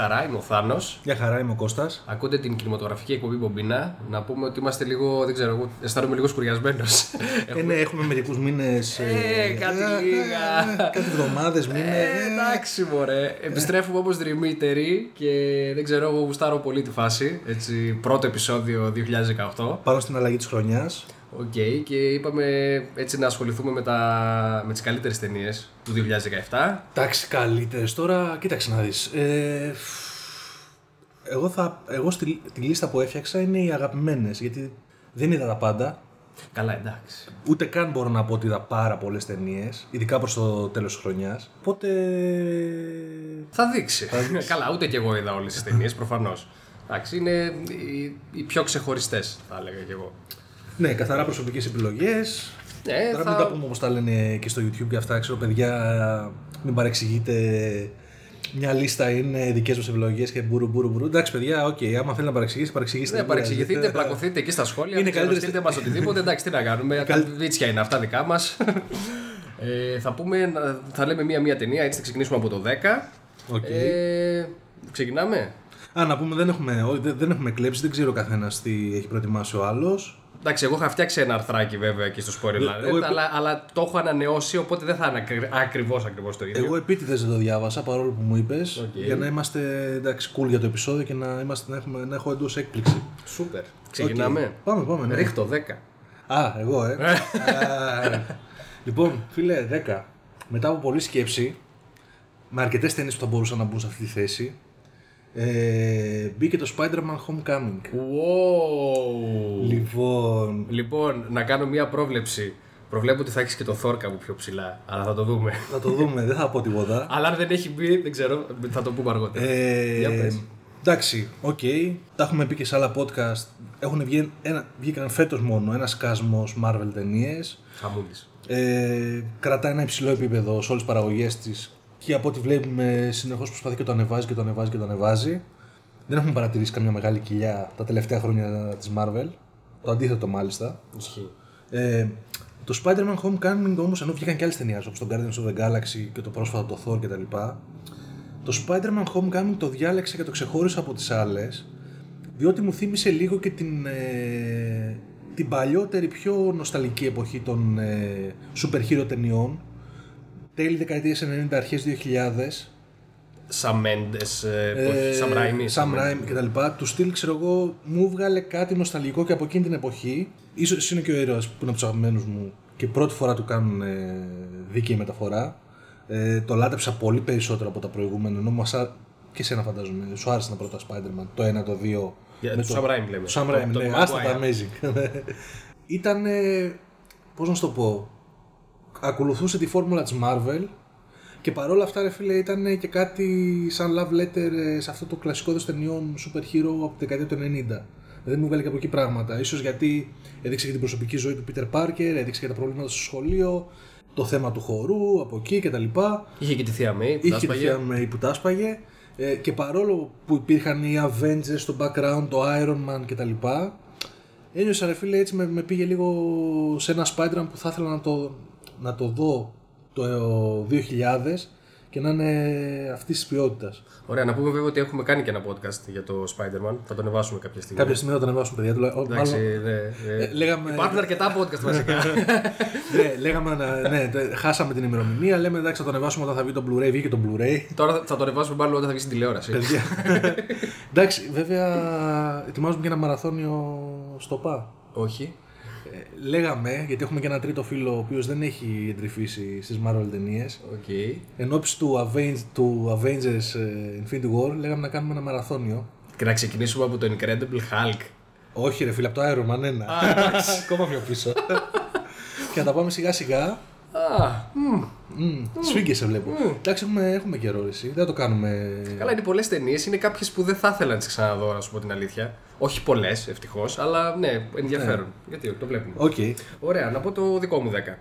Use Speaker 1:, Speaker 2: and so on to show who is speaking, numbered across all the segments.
Speaker 1: χαρά, είμαι ο Θάνος.
Speaker 2: Γεια χαρά, είμαι ο Κώστας.
Speaker 1: Ακούτε την κινηματογραφική εκπομπή Μπομπίνα. Να πούμε ότι είμαστε λίγο, δεν ξέρω, εγώ αισθάνομαι λίγο σκουριασμένος.
Speaker 2: Ε, ναι, έχουμε μερικούς μήνες.
Speaker 1: Ε, κάτι λίγα.
Speaker 2: Κάτι εβδομάδες, μήνες.
Speaker 1: Ε, εντάξει, μωρέ. Επιστρέφουμε όμως δριμύτεροι και δεν ξέρω, εγώ γουστάρω πολύ τη φάση. Έτσι, πρώτο επεισόδιο 2018.
Speaker 2: Πάνω στην αλλαγή της χρονιάς.
Speaker 1: Οκ, και είπαμε έτσι να ασχοληθούμε με, τα, με τις καλύτερες ταινίες του 2017.
Speaker 2: Εντάξει, καλύτερες. Τώρα, κοίταξε να δεις. Ε, εγώ, θα, εγώ στη, τη λίστα που έφτιαξα είναι οι αγαπημένες, γιατί δεν είδα τα πάντα.
Speaker 1: Καλά, εντάξει.
Speaker 2: Ούτε καν μπορώ να πω ότι είδα πάρα πολλές ταινίες, ειδικά προς το τέλος της χρονιάς. Οπότε.
Speaker 1: Θα δείξει. Καλά, ούτε κι εγώ είδα όλες τις ταινίες, προφανώς. Εντάξει, είναι οι, οι πιο ξεχωριστές, θα έλεγα κι εγώ.
Speaker 2: Ναι, καθαρά προσωπικές επιλογές.
Speaker 1: Ε,
Speaker 2: Τώρα
Speaker 1: θα-
Speaker 2: μην τα πούμε όπως τα λένε και στο YouTube και αυτά. Ξέρω, παιδιά, μην παρεξηγείτε. Μια λίστα είναι δικές μας επιλογές και μπουρου μπουρου μπουρου. Εντάξει, παιδιά, οκ, άμα θέλει να παρεξηγήσει, παρεξηγήστε.
Speaker 1: Ναι,
Speaker 2: δεν πειράζει.
Speaker 1: παρεξηγηθείτε, πλακωθείτε εκεί στα σχόλια.
Speaker 2: Είναι
Speaker 1: Είναι καλύτερα.
Speaker 2: καλύτερες-
Speaker 1: Στείλτε μας οτιδήποτε. Εντάξει, τι να κάνουμε. Τα βίτσια είναι αυτά δικά μας. Ε, θα, πούμε, να- θα λέμε μία-μία ταινία, έτσι θα ξεκινήσουμε από το 10.
Speaker 2: Οκ.
Speaker 1: Ε, ξεκινάμε;
Speaker 2: Α, να πούμε, δεν έχουμε, όχι, δεν, δεν έχουμε κλέψει, δεν ξέρω ο καθένας τι έχει προετοιμάσει ο άλλος.
Speaker 1: Εντάξει, εγώ είχα φτιάξει ένα αρθράκι βέβαια εκεί στο Spoiler
Speaker 2: Εγώ επί-
Speaker 1: αλλά, αλλά το έχω ανανεώσει, οπότε δεν θα είναι ακριβώς ακριβώς το ίδιο.
Speaker 2: Εγώ επίτηδες δεν το διάβασα παρόλο που μου είπες.
Speaker 1: Οκ.
Speaker 2: Για να είμαστε εντάξει, cool για το επεισόδιο και να, είμαστε, να, έχουμε, να έχω έτσι έκπληξη.
Speaker 1: Σούπερ. Ξεκινάμε.
Speaker 2: Οκ. Πάμε, πάμε. Ναι.
Speaker 1: Ρίχ' το 10.
Speaker 2: Α, εγώ, ε. Α, λοιπόν, φίλε, 10. Μετά από πολλή σκέψη, με αρκετές ταινίες που θα μπορούσαν να μπουν σε αυτή τη θέση, ε, μπήκε το Spider-Man Homecoming.
Speaker 1: Wow.
Speaker 2: Λοιπόν,
Speaker 1: Λοιπόν, να κάνω μία πρόβλεψη. Προβλέπω ότι θα έχεις και το Thor κάπου πιο ψηλά, αλλά θα το δούμε.
Speaker 2: θα το δούμε, δεν θα πω τίποτα.
Speaker 1: αλλά αν δεν έχει μπει, δεν ξέρω, θα το πούμε αργότερα.
Speaker 2: Ε,
Speaker 1: Για πες.
Speaker 2: εντάξει, οκ. Τα έχουμε πει και σε άλλα podcast. Έχουν βγει, ένα, βγήκαν φέτος μόνο ένα κάρο Marvel ταινίες.
Speaker 1: Χαμούλης.
Speaker 2: Ε, κρατάει ένα υψηλό επίπεδο σε όλες τις παραγωγές της και από ό,τι βλέπουμε συνεχώς προσπαθεί και το ανεβάζει και το ανεβάζει και το ανεβάζει. Δεν έχουμε παρατηρήσει καμιά μεγάλη κοιλιά τα τελευταία χρόνια της Marvel. Το αντίθετο μάλιστα.
Speaker 1: Ισχύει.
Speaker 2: Ε, το Spider-Man Homecoming όμως, ενώ βγήκαν και άλλες ταινίες όπως το Guardians of the Galaxy και το πρόσφατο το Thor κτλ. Το Spider-Man Homecoming το διάλεξα και το ξεχώρισα από τις άλλες διότι μου θύμισε λίγο και την, ε, την παλιότερη πιο νοσταλική εποχή των ε, super hero ταινιών τέλη δεκαετίας 90, αρχές 2000
Speaker 1: Σαν Μέντες,
Speaker 2: ε,
Speaker 1: Σαν Ράιμι.
Speaker 2: Sam Raimi και τα λοιπά, του στυλ ξέρω εγώ μου βγάλε κάτι νοσταλγικό και από εκείνη την εποχή ίσως είναι και ο ήρωας που είναι από τους αγαπημένους μου και πρώτη φορά του κάνουν ε, δίκαιη μεταφορά ε, το λάτρεψα πολύ περισσότερο από τα προηγούμενα ενώ μας α... και εσένα φαντάζομαι σου άρεσε τα πρώτα Spider-Man το 1, το 2
Speaker 1: Για
Speaker 2: με
Speaker 1: το Sam Raimi λέμε.
Speaker 2: το Sam
Speaker 1: Το-
Speaker 2: Raimi,
Speaker 1: το
Speaker 2: ναι,
Speaker 1: Maguire.
Speaker 2: άστα τα Amazing ήταν πώς να σου το πω ακολουθούσε τη φόρμουλα της Marvel και παρόλα αυτά, ρε φίλε, ήταν και κάτι σαν love letter ε, σε αυτό το κλασικό των ταινιών super hero από τη δεκαετία του 90. Δεν μου βγάλε και από εκεί πράγματα. Ίσως γιατί έδειξε και την προσωπική ζωή του Peter Parker, έδειξε και τα προβλήματα στο σχολείο, το θέμα του χορού από εκεί κτλ.
Speaker 1: Είχε και τη Θεία Μέη που τα
Speaker 2: Είχε τη
Speaker 1: έσπαγε.
Speaker 2: θεία May που τα άσπαγε. Ε, και παρόλο που υπήρχαν οι Avengers στο background, το Iron Man κτλ. Ένιωσα ρε φίλε έτσι με, με πήγε λίγο σε ένα Spider-Man που θα ήθελα να το, να το δω το 2000 και να είναι αυτής της ποιότητας.
Speaker 1: Ωραία, να πούμε βέβαια ότι έχουμε κάνει και ένα podcast για το Spider-Man. Θα το ανεβάσουμε κάποια στιγμή.
Speaker 2: Κάποια στιγμή θα το ανεβάσουμε, παιδιά. τουλάχιστον-
Speaker 1: Εντάξει,
Speaker 2: μάλλον-
Speaker 1: ναι, ναι.
Speaker 2: Ε, λέγαμε-
Speaker 1: Υπάρχουν αρκετά podcast βασικά.
Speaker 2: ναι, λέγαμε να, ναι, τε- χάσαμε την ημερομηνία. Λέμε εντάξει, θα το ανεβάσουμε όταν θα βγει το Blu-ray. Βγήκε το Blu-ray.
Speaker 1: Τώρα θα το ανεβάσουμε μάλλον όταν θα βγει στην τηλεόραση.
Speaker 2: Παιδιά. εντάξει, βέβαια ετοιμάζουμε και ένα μαραθώνιο στο ΠΑ.
Speaker 1: Όχι.
Speaker 2: Ε, λέγαμε, γιατί έχουμε και ένα τρίτο φίλο ο οποίος δεν έχει εντρυφήσει στις Marvel ταινίες.
Speaker 1: Οκ.
Speaker 2: Εν όψει του, Avenge, του Avengers ε, Infinity War, λέγαμε να κάνουμε ένα μαραθώνιο.
Speaker 1: Και να ξεκινήσουμε από το Incredible Hulk.
Speaker 2: Όχι, ρε φίλε, από το Iron Man 1. Ακόμα πιο πίσω. και να τα πάμε σιγά σιγά.
Speaker 1: Α, μμ.
Speaker 2: Mm, Σφίγγεσαι βλέπω. Εντάξει, έχουμε, έχουμε καιρό εσύ. Δεν θα το κάνουμε.
Speaker 1: Καλά, είναι πολλές ταινίες. Είναι κάποιες που δεν θα ήθελα να τις ξαναδώ, να σου πω την αλήθεια. Όχι πολλές, ευτυχώς, αλλά ναι, ενδιαφέρον. Γιατί όχι, το βλέπουμε.
Speaker 2: Οκ.
Speaker 1: Ωραία, να πω το δικό μου 10.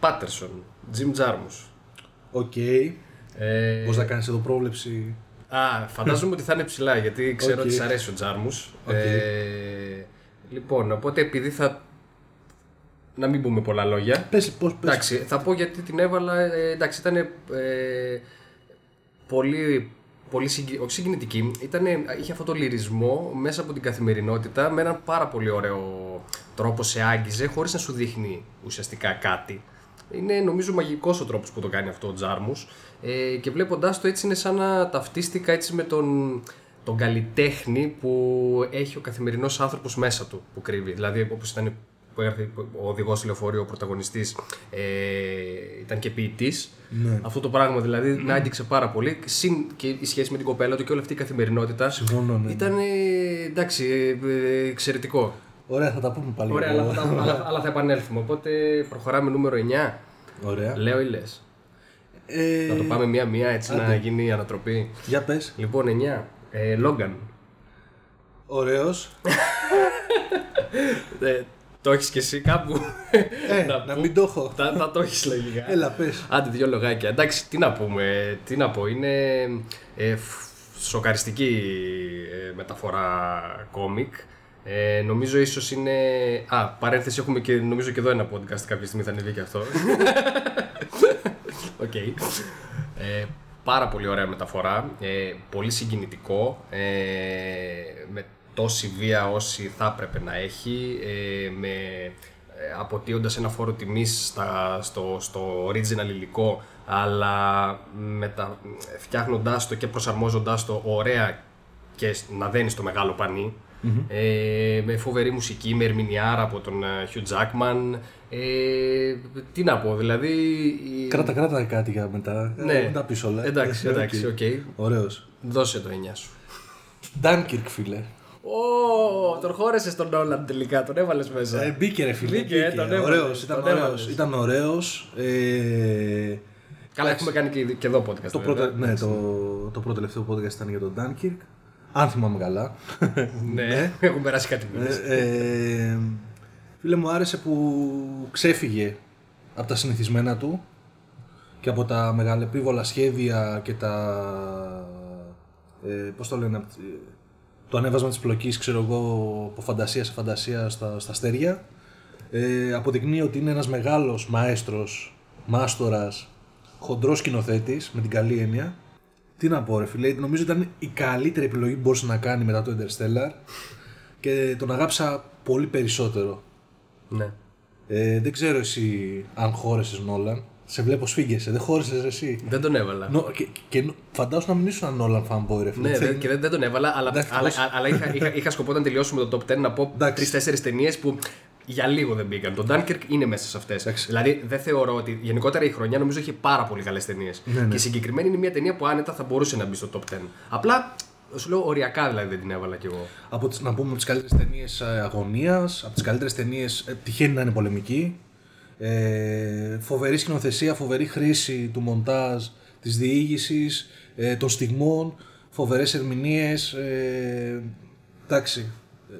Speaker 1: Paterson, Jim Jarmusch.
Speaker 2: Οκ.
Speaker 1: Ε,
Speaker 2: Πώς να κάνεις εδώ πρόβλεψη;
Speaker 1: Α, φαντάζομαι ότι θα είναι ψηλά γιατί ξέρω
Speaker 2: Οκ.
Speaker 1: ότι σ' αρέσει ο Τζάρμους.
Speaker 2: Οκ.
Speaker 1: Ε, λοιπόν, οπότε επειδή θα. Να μην πούμε πολλά λόγια.
Speaker 2: Πες, πώς, πες.
Speaker 1: Εντάξει, θα πω γιατί την έβαλα. Ε, εντάξει, ήταν ε, πολύ πολύ συγκι... όχι συγκινητική. Ήτανε, είχε αυτό το λυρισμό μέσα από την καθημερινότητα με έναν πάρα πολύ ωραίο τρόπο σε άγγιζε χωρίς να σου δείχνει ουσιαστικά κάτι. Είναι νομίζω μαγικός ο τρόπος που το κάνει αυτό ο Τζάρμους ε, και βλέποντάς το έτσι είναι σαν να ταυτίστηκα έτσι με τον, τον καλλιτέχνη που έχει ο καθημερινός άνθρωπος μέσα του που κρύβει. Δηλαδή όπως ήταν που έρθει ο οδηγός λεωφορείου, ο πρωταγωνιστής, ε, ήταν και ποιητής.
Speaker 2: Ναι.
Speaker 1: Αυτό το πράγμα δηλαδή με άγγιξε πάρα πολύ. Συν και η σχέση με την κοπέλα του και όλη αυτή η καθημερινότητα.
Speaker 2: Συμφωνώ, ναι.
Speaker 1: Ήταν ε, εντάξει, ε, ε, εξαιρετικό.
Speaker 2: Ωραία, θα τα πούμε πάλι.
Speaker 1: Ωραία, αλλά, θα- αλλά, αλλά θα επανέλθουμε. Οπότε προχωράμε νούμερο 9.
Speaker 2: Ωραία.
Speaker 1: Λέω ή λες;
Speaker 2: Ε,
Speaker 1: Να το πάμε μία-μία έτσι να γίνει η ανατροπή;
Speaker 2: Για πες.
Speaker 1: Λοιπόν, 9. Ε, Logan.
Speaker 2: Ωραίος.
Speaker 1: Ε, το έχεις και εσύ κάπου;
Speaker 2: Ε,
Speaker 1: Να
Speaker 2: να
Speaker 1: πω.
Speaker 2: μην το έχω.
Speaker 1: θα, θα το έχεις λογικά.
Speaker 2: Έλα, πες.
Speaker 1: Άντε, δύο λογάκια. Εντάξει, τι να πούμε. Τι να πω, είναι ε, φ- σοκαριστική ε, μεταφορά κόμικ. Ε, νομίζω ίσως είναι... Α, παρένθεση έχουμε και νομίζω και εδώ ένα podcast κάποια στιγμή θα ανεβεί και αυτό. Οκ. Ε, πάρα πολύ ωραία μεταφορά. Ε, πολύ συγκινητικό. Ε, με τόση βία όση θα έπρεπε να έχει. Ε, με, ε, αποτείοντας ένα φόρο τιμής στα, στο, στο original υλικό αλλά μετα, φτιάχνοντάς το και προσαρμόζοντάς το ωραία και να δένεις στο μεγάλο πανί. Ε, με φοβερή μουσική, με ερμηνεάρα από τον ε, Hugh Jackman. Ε, τι να πω, δηλαδή. η-
Speaker 2: Κράτα, κράτα κάτι για μετά.
Speaker 1: Ναι.
Speaker 2: Ε, Μην τα πεις όλα.
Speaker 1: Εντάξει,
Speaker 2: Ε,
Speaker 1: εντάξει,
Speaker 2: οκ.
Speaker 1: οκ.
Speaker 2: Ωραίος.
Speaker 1: Δώσε το 9 σου.
Speaker 2: Dunkirk, φίλε.
Speaker 1: Ω, τον χώρεσες τον Νόλαν τελικά, τον έβαλες μέσα.
Speaker 2: Ε, μπήκε ρε φίλε.
Speaker 1: Μπήκε, ε, τον έβαλες,
Speaker 2: ωραίος, ήταν
Speaker 1: τον
Speaker 2: ωραίος.
Speaker 1: έβαλες.
Speaker 2: Ήταν ωραίος. Ε,
Speaker 1: Καλά, έχουμε κάνει και, και εδώ podcast.
Speaker 2: το,
Speaker 1: βέβαια.
Speaker 2: πρώτο, ναι, το, το πρώτο τελευταίο podcast ήταν για τον Dunkirk. Αν θυμάμαι καλά.
Speaker 1: ναι, έχουν περάσει κάτι μήνες.
Speaker 2: Ε, ε, φίλε μου άρεσε που ξέφυγε από τα συνηθισμένα του και από τα μεγαλεπίβολα σχέδια και τα ε, πώς το λένε απ' τη- το ανέβασμα της πλοκής ξέρω εγώ από φαντασία σε φαντασία στα, στα αστέρια ε, αποδεικνύει ότι είναι ένας μεγάλος μαέστρος, μάστορας χοντρός σκηνοθέτης με την καλή έννοια τι να πω ρε φίλε, νομίζω ήταν η καλύτερη επιλογή που μπορούσε να κάνει μετά το Interstellar και τον αγάπησα πολύ περισσότερο.
Speaker 1: Ναι.
Speaker 2: Ε, δεν ξέρω εσύ αν χώρεσες Νόλαν. Σε βλέπω σφίγγεσαι, δεν χώρεσες εσύ.
Speaker 1: Δεν τον έβαλα.
Speaker 2: Νο, και, και, νο- φαντάσου να μην ήσουν Νόλαν fanboy ρε φίλε.
Speaker 1: Ναι,
Speaker 2: Θε-
Speaker 1: δεν- και δεν, δεν τον έβαλα, αλλά,
Speaker 2: Εντάξει,
Speaker 1: αλλά,
Speaker 2: πώς-
Speaker 1: αλλά είχα, είχα, είχα σκοπό όταν τελειώσουμε το top 10 να πω
Speaker 2: Εντάξει.
Speaker 1: τρει-τέσσερι ταινίες που για λίγο δεν μπήκαν. Το Dunkirk είναι μέσα σε αυτές.
Speaker 2: Εντάξει.
Speaker 1: Δηλαδή δεν θεωρώ ότι γενικότερα η χρονιά νομίζω έχει πάρα πολύ καλές ταινίες.
Speaker 2: Ναι, ναι.
Speaker 1: Και συγκεκριμένη είναι μια ταινία που άνετα θα μπορούσε να μπει στο top 10. Απλά σου λέω οριακά δηλαδή δεν την έβαλα κι εγώ.
Speaker 2: Από τις, να πούμε από τις καλύτερες ταινίες ε, αγωνίας, από τις καλύτερες ταινίες ε, τυχαίνει να είναι πολεμική. Ε, φοβερή σκηνοθεσία, φοβερή χρήση του μοντάζ, της διήγησης, ε, των στιγμών, φοβερές ερμηνείες. Ε, εντάξει, ε,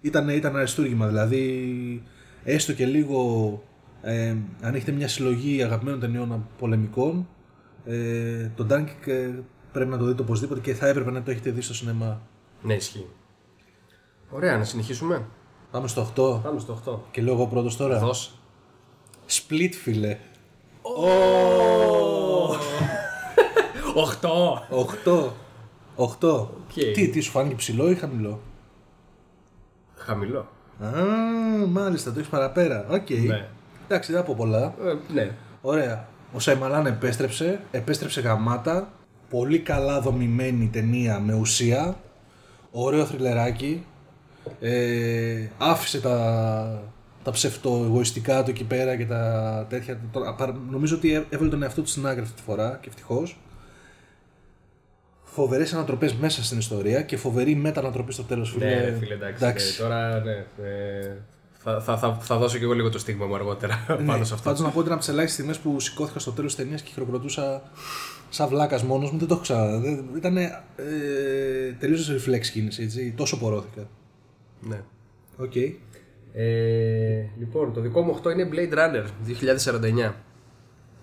Speaker 2: ήταν, ήταν αριστούργημα, δηλαδή έστω και λίγο ε, αν έχετε μια συλλογή αγαπημένων ταινιών πολεμικών, ε, το Dunkirk ε, πρέπει να το δείτε οπωσδήποτε και θα έπρεπε να το έχετε δει στο σινεμά.
Speaker 1: Ναι, ισχύει. Ωραία, να συνεχίσουμε.
Speaker 2: Πάμε στο 8
Speaker 1: Πάμε στο 8.
Speaker 2: και λέω εγώ πρώτος τώρα.
Speaker 1: Δώσε.
Speaker 2: Split φίλε.
Speaker 1: 8!
Speaker 2: 8. 8. Τι, τι σου φάνηκε ψηλό ή χαμηλό;
Speaker 1: Χαμηλό.
Speaker 2: Α, μάλιστα, το έχεις παραπέρα. Οκ.
Speaker 1: Ναι.
Speaker 2: Εντάξει, δεν θα πω πολλά.
Speaker 1: Ε, ναι.
Speaker 2: Ωραία. Ο Σαϊμαλάν επέστρεψε, επέστρεψε γαμάτα. Πολύ καλά δομημένη ταινία με ουσία. Ωραίο θρυλεράκι. Ε, άφησε τα, τα ψευτοεγωιστικά του εκεί πέρα και τα τέτοια. Το- παρα- νομίζω ότι έ- έβαλε τον εαυτό του στην άκρη αυτή τη φορά και ευτυχώς. Φοβερές ανατροπές μέσα στην ιστορία και φοβερή μετανατροπή στο τέλος.
Speaker 1: Ναι, ρε φίλε, εντάξει. ναι, τώρα ναι. Ε, θα, θα, θα, θα δώσω και εγώ λίγο το στίγμα μου αργότερα πάνω σε αυτό.
Speaker 2: Πάντως να πω ότι ήταν από τις ελάχιστες στιγμές που σηκώθηκα στο τέλος της ταινίας και χειροκροτούσα σαν βλάκας μόνος μου. Δεν το έχω ξαναδεί. Δεν- Ήταν ε, τελείως reflex κίνηση, έτσι. Τόσο πορώθηκα.
Speaker 1: Ναι.
Speaker 2: Οκ.
Speaker 1: Ε, λοιπόν, το δικό μου 8 είναι Blade Runner 2049.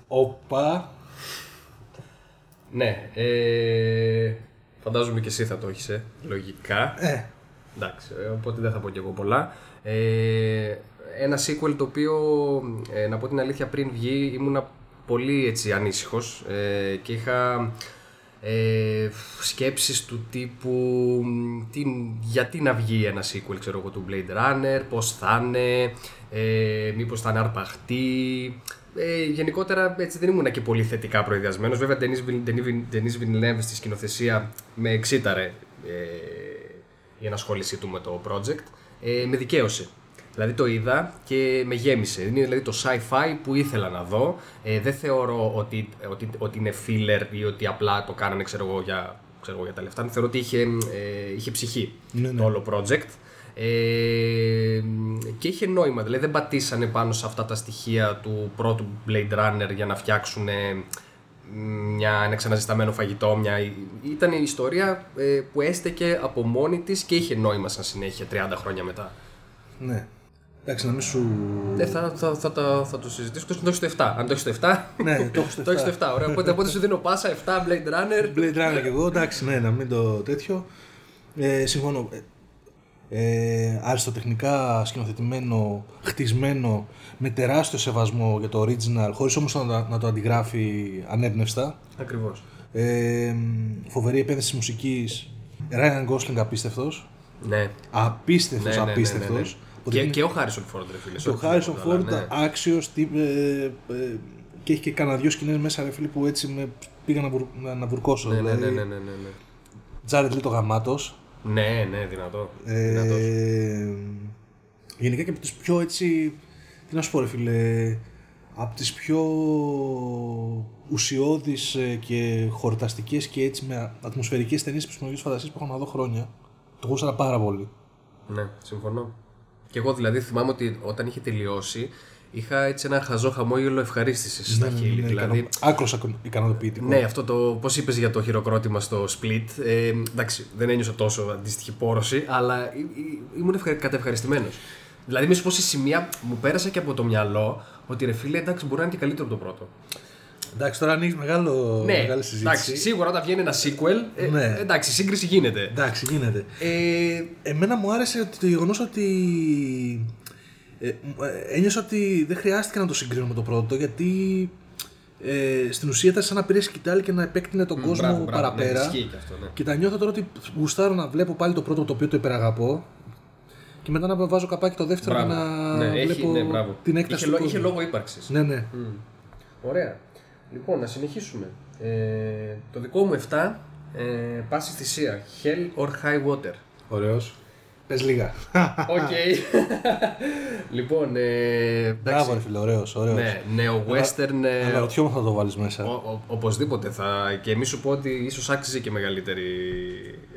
Speaker 2: Οπα.
Speaker 1: Ναι. Ε, φαντάζομαι και εσύ θα το έχεις, ε, λογικά.
Speaker 2: Ε,
Speaker 1: Εντάξει, ε, οπότε δεν θα πω κι εγώ πολλά. Ε, ένα sequel το οποίο, ε, να πω την αλήθεια, πριν βγει ήμουνα πολύ έτσι ανήσυχος ε, και είχα ε, σκέψεις του τύπου μ, τι, γιατί να βγει ένα sequel ξέρω εγώ, του Blade Runner, πώς θα είναι, ε, μήπως θα είναι αρπαχτή. Ε, γενικότερα έτσι δεν ήμουν και πολύ θετικά προειδιασμένος. Βέβαια, Denis Vil- Denis- Denis Villeneuve στη σκηνοθεσία με εξήταρε ε, η ενασχόλησή του με το project. Ε, με δικαίωσε. Δηλαδή το είδα και με γέμισε. Είναι δηλαδή το sci-fi που ήθελα να δω. Ε, δεν θεωρώ ότι, ότι, ότι είναι filler ή ότι απλά το κάνανε ξέρω εγώ, για, ξέρω εγώ, για τα λεφτά. Θεωρώ ότι είχε, ε, είχε ψυχή
Speaker 2: Ναι, ναι.
Speaker 1: το όλο project. Ε, και είχε νόημα, δηλαδή δεν πατήσανε πάνω σε αυτά τα στοιχεία του πρώτου Blade Runner για να φτιάξουν μια, ένα ξαναζεσταμένο φαγητό. Μια... Ήταν η ιστορία ε, που έστεκε από μόνη της και είχε νόημα σαν συνέχεια 30 χρόνια μετά.
Speaker 2: Ναι. Εντάξει, να μην σου.
Speaker 1: Ε, θα, θα, θα, θα, θα το συζητήσω. Το έχεις στο 7. Αν το έχεις στο 7.
Speaker 2: Ναι, το έχω στο
Speaker 1: το έχεις στο 7. Ωραία. Οπότε, οπότε σου δίνω πάσα 7 Blade Runner.
Speaker 2: Blade Runner και εγώ, εντάξει, ναι, να μην το τέτοιο. Ε, συμφωνώ. Ε, ε, αριστοτεχνικά σκηνοθετημένο, χτισμένο, με τεράστιο σεβασμό για το original, χωρίς όμως να, το- να το αντιγράφει ανέμπνευστα.
Speaker 1: Ακριβώς.
Speaker 2: Ε, φοβερή επένδυση της μουσικής. Ryan Gosling απίστευτος.
Speaker 1: Ναι.
Speaker 2: Απίστευτος,
Speaker 1: Ναι, ναι, ναι, ναι, ναι.
Speaker 2: απίστευτος. Ότι
Speaker 1: Και,
Speaker 2: είναι-
Speaker 1: και ο Χάρισον Φόρντ, ρε φίλε.
Speaker 2: και ο
Speaker 1: όχι
Speaker 2: Χάρισον
Speaker 1: τίποτα, αλλά
Speaker 2: Φόρντ
Speaker 1: ναι.
Speaker 2: άξιος τι- ε, ε, και έχει και κανένα δυο σκηνές μέσα ρε φίλε που έτσι με πήγα να, βουρ, να, να βουρκώσω.
Speaker 1: Ναι, ναι,
Speaker 2: δηλαδή,
Speaker 1: ναι, ναι, ναι, ναι, ναι.
Speaker 2: Τζάρετ Λίτο γαμάτος.
Speaker 1: Ναι, ναι, δυνατό. Δυνατός.
Speaker 2: Ε, γενικά και από τις πιο έτσι, τι να σου πω ρε φίλε, από τις πιο ουσιώδεις ε, και χορταστικές και έτσι με ατμοσφαιρικές ταινίες επιστημονικής φαντασίας που έχω να δω χρόνια. Το γούσταρα πάρα πολύ.
Speaker 1: Ναι, συμφωνώ. Και εγώ δηλαδή θυμάμαι ότι όταν είχε τελειώσει είχα έτσι ένα χαζό χαμόγελο ευχαρίστησης στα χείλη.
Speaker 2: Ναι,
Speaker 1: δηλαδή,
Speaker 2: ικανο- άκρος ακο- ικανοποιητικό.
Speaker 1: ναι, αυτό το πώς είπες για το χειροκρότημα στο split. Ε, εντάξει, δεν ένιωσα τόσο αντίστοιχη πόρωση, αλλά ή- ή- ήμουν ευχα... κατευχαριστημένος. Δηλαδή, με σε πόση σημεία μου πέρασε και από το μυαλό ότι ρε φίλε, εντάξει, μπορεί να είναι και καλύτερο από το πρώτο.
Speaker 2: Εντάξει, τώρα ανοίγεις μεγάλο,
Speaker 1: Ναι,
Speaker 2: μεγάλη συζήτηση.
Speaker 1: εντάξει, σίγουρα όταν βγαίνει ένα sequel, ε,
Speaker 2: Ναι.
Speaker 1: εντάξει, η σύγκριση γίνεται.
Speaker 2: Εντάξει, γίνεται.
Speaker 1: Ε,
Speaker 2: Εμένα μου άρεσε ότι το γεγονός ότι. Ε, μου- ε, ένιωσα ότι δεν χρειάστηκε να το συγκρίνω με το πρώτο γιατί ε, στην ουσία ήταν σαν να πήρε σκητάλη και να επέκτηνε τον κόσμο
Speaker 1: μπράβο, μπράβο,
Speaker 2: παραπέρα.
Speaker 1: Ναι, ισχύει και αυτό, ναι.
Speaker 2: Και τα νιώθω τώρα ότι γουστάρω να βλέπω πάλι το πρώτο το οποίο το υπεραγαπώ και μετά να βάζω καπάκι το δεύτερο
Speaker 1: Μπράβο.
Speaker 2: και να
Speaker 1: ναι, έχει,
Speaker 2: βλέπω
Speaker 1: ναι, μπράβο.
Speaker 2: την έκταση
Speaker 1: είχε,
Speaker 2: του
Speaker 1: λό- είχε
Speaker 2: κόσμου.
Speaker 1: λόγο ύπαρξης.
Speaker 2: Ναι, ναι.
Speaker 1: Ωραία. Λοιπόν, να συνεχίσουμε. Ε, το δικό μου 7, ε, πάση θυσία. Hell or high water.
Speaker 2: Ωραίος. Πες λίγα.
Speaker 1: Οκ. λοιπόν, ε, εντάξει,
Speaker 2: Μπράβο, ρε φίλε, ωραίος, ωραίος.
Speaker 1: ναι, neo-western. ε,
Speaker 2: Αναρωτιόμαι θα το βάλεις μέσα.
Speaker 1: ο- ο- οπωσδήποτε θα. Και μη σου πω ότι ίσως άξιζε και μεγαλύτερη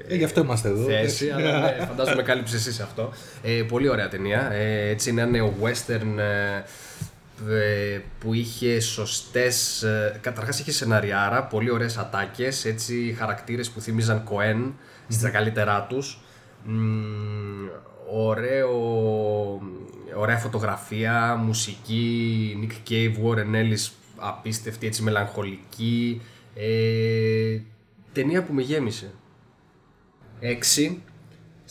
Speaker 2: Ε, γι' αυτό είμαστε εδώ.
Speaker 1: θέση, αλλά ναι, φαντάζομαι κάλυψες εσύ αυτό. Ε, πολύ ωραία ταινία. Ε, έτσι είναι ένα western ε, ε, που είχε σωστές, ε, καταρχάς είχε σεναριάρα, πολύ ωραίες ατάκες, έτσι χαρακτήρες που θύμιζαν Cohen στα καλύτερά τους. Μ, ωραίο, ωραία φωτογραφία, μουσική, Nick Cave, Warren Ellis, απίστευτη, έτσι μελαγχολική. Ε, ταινία που με γέμισε. 6.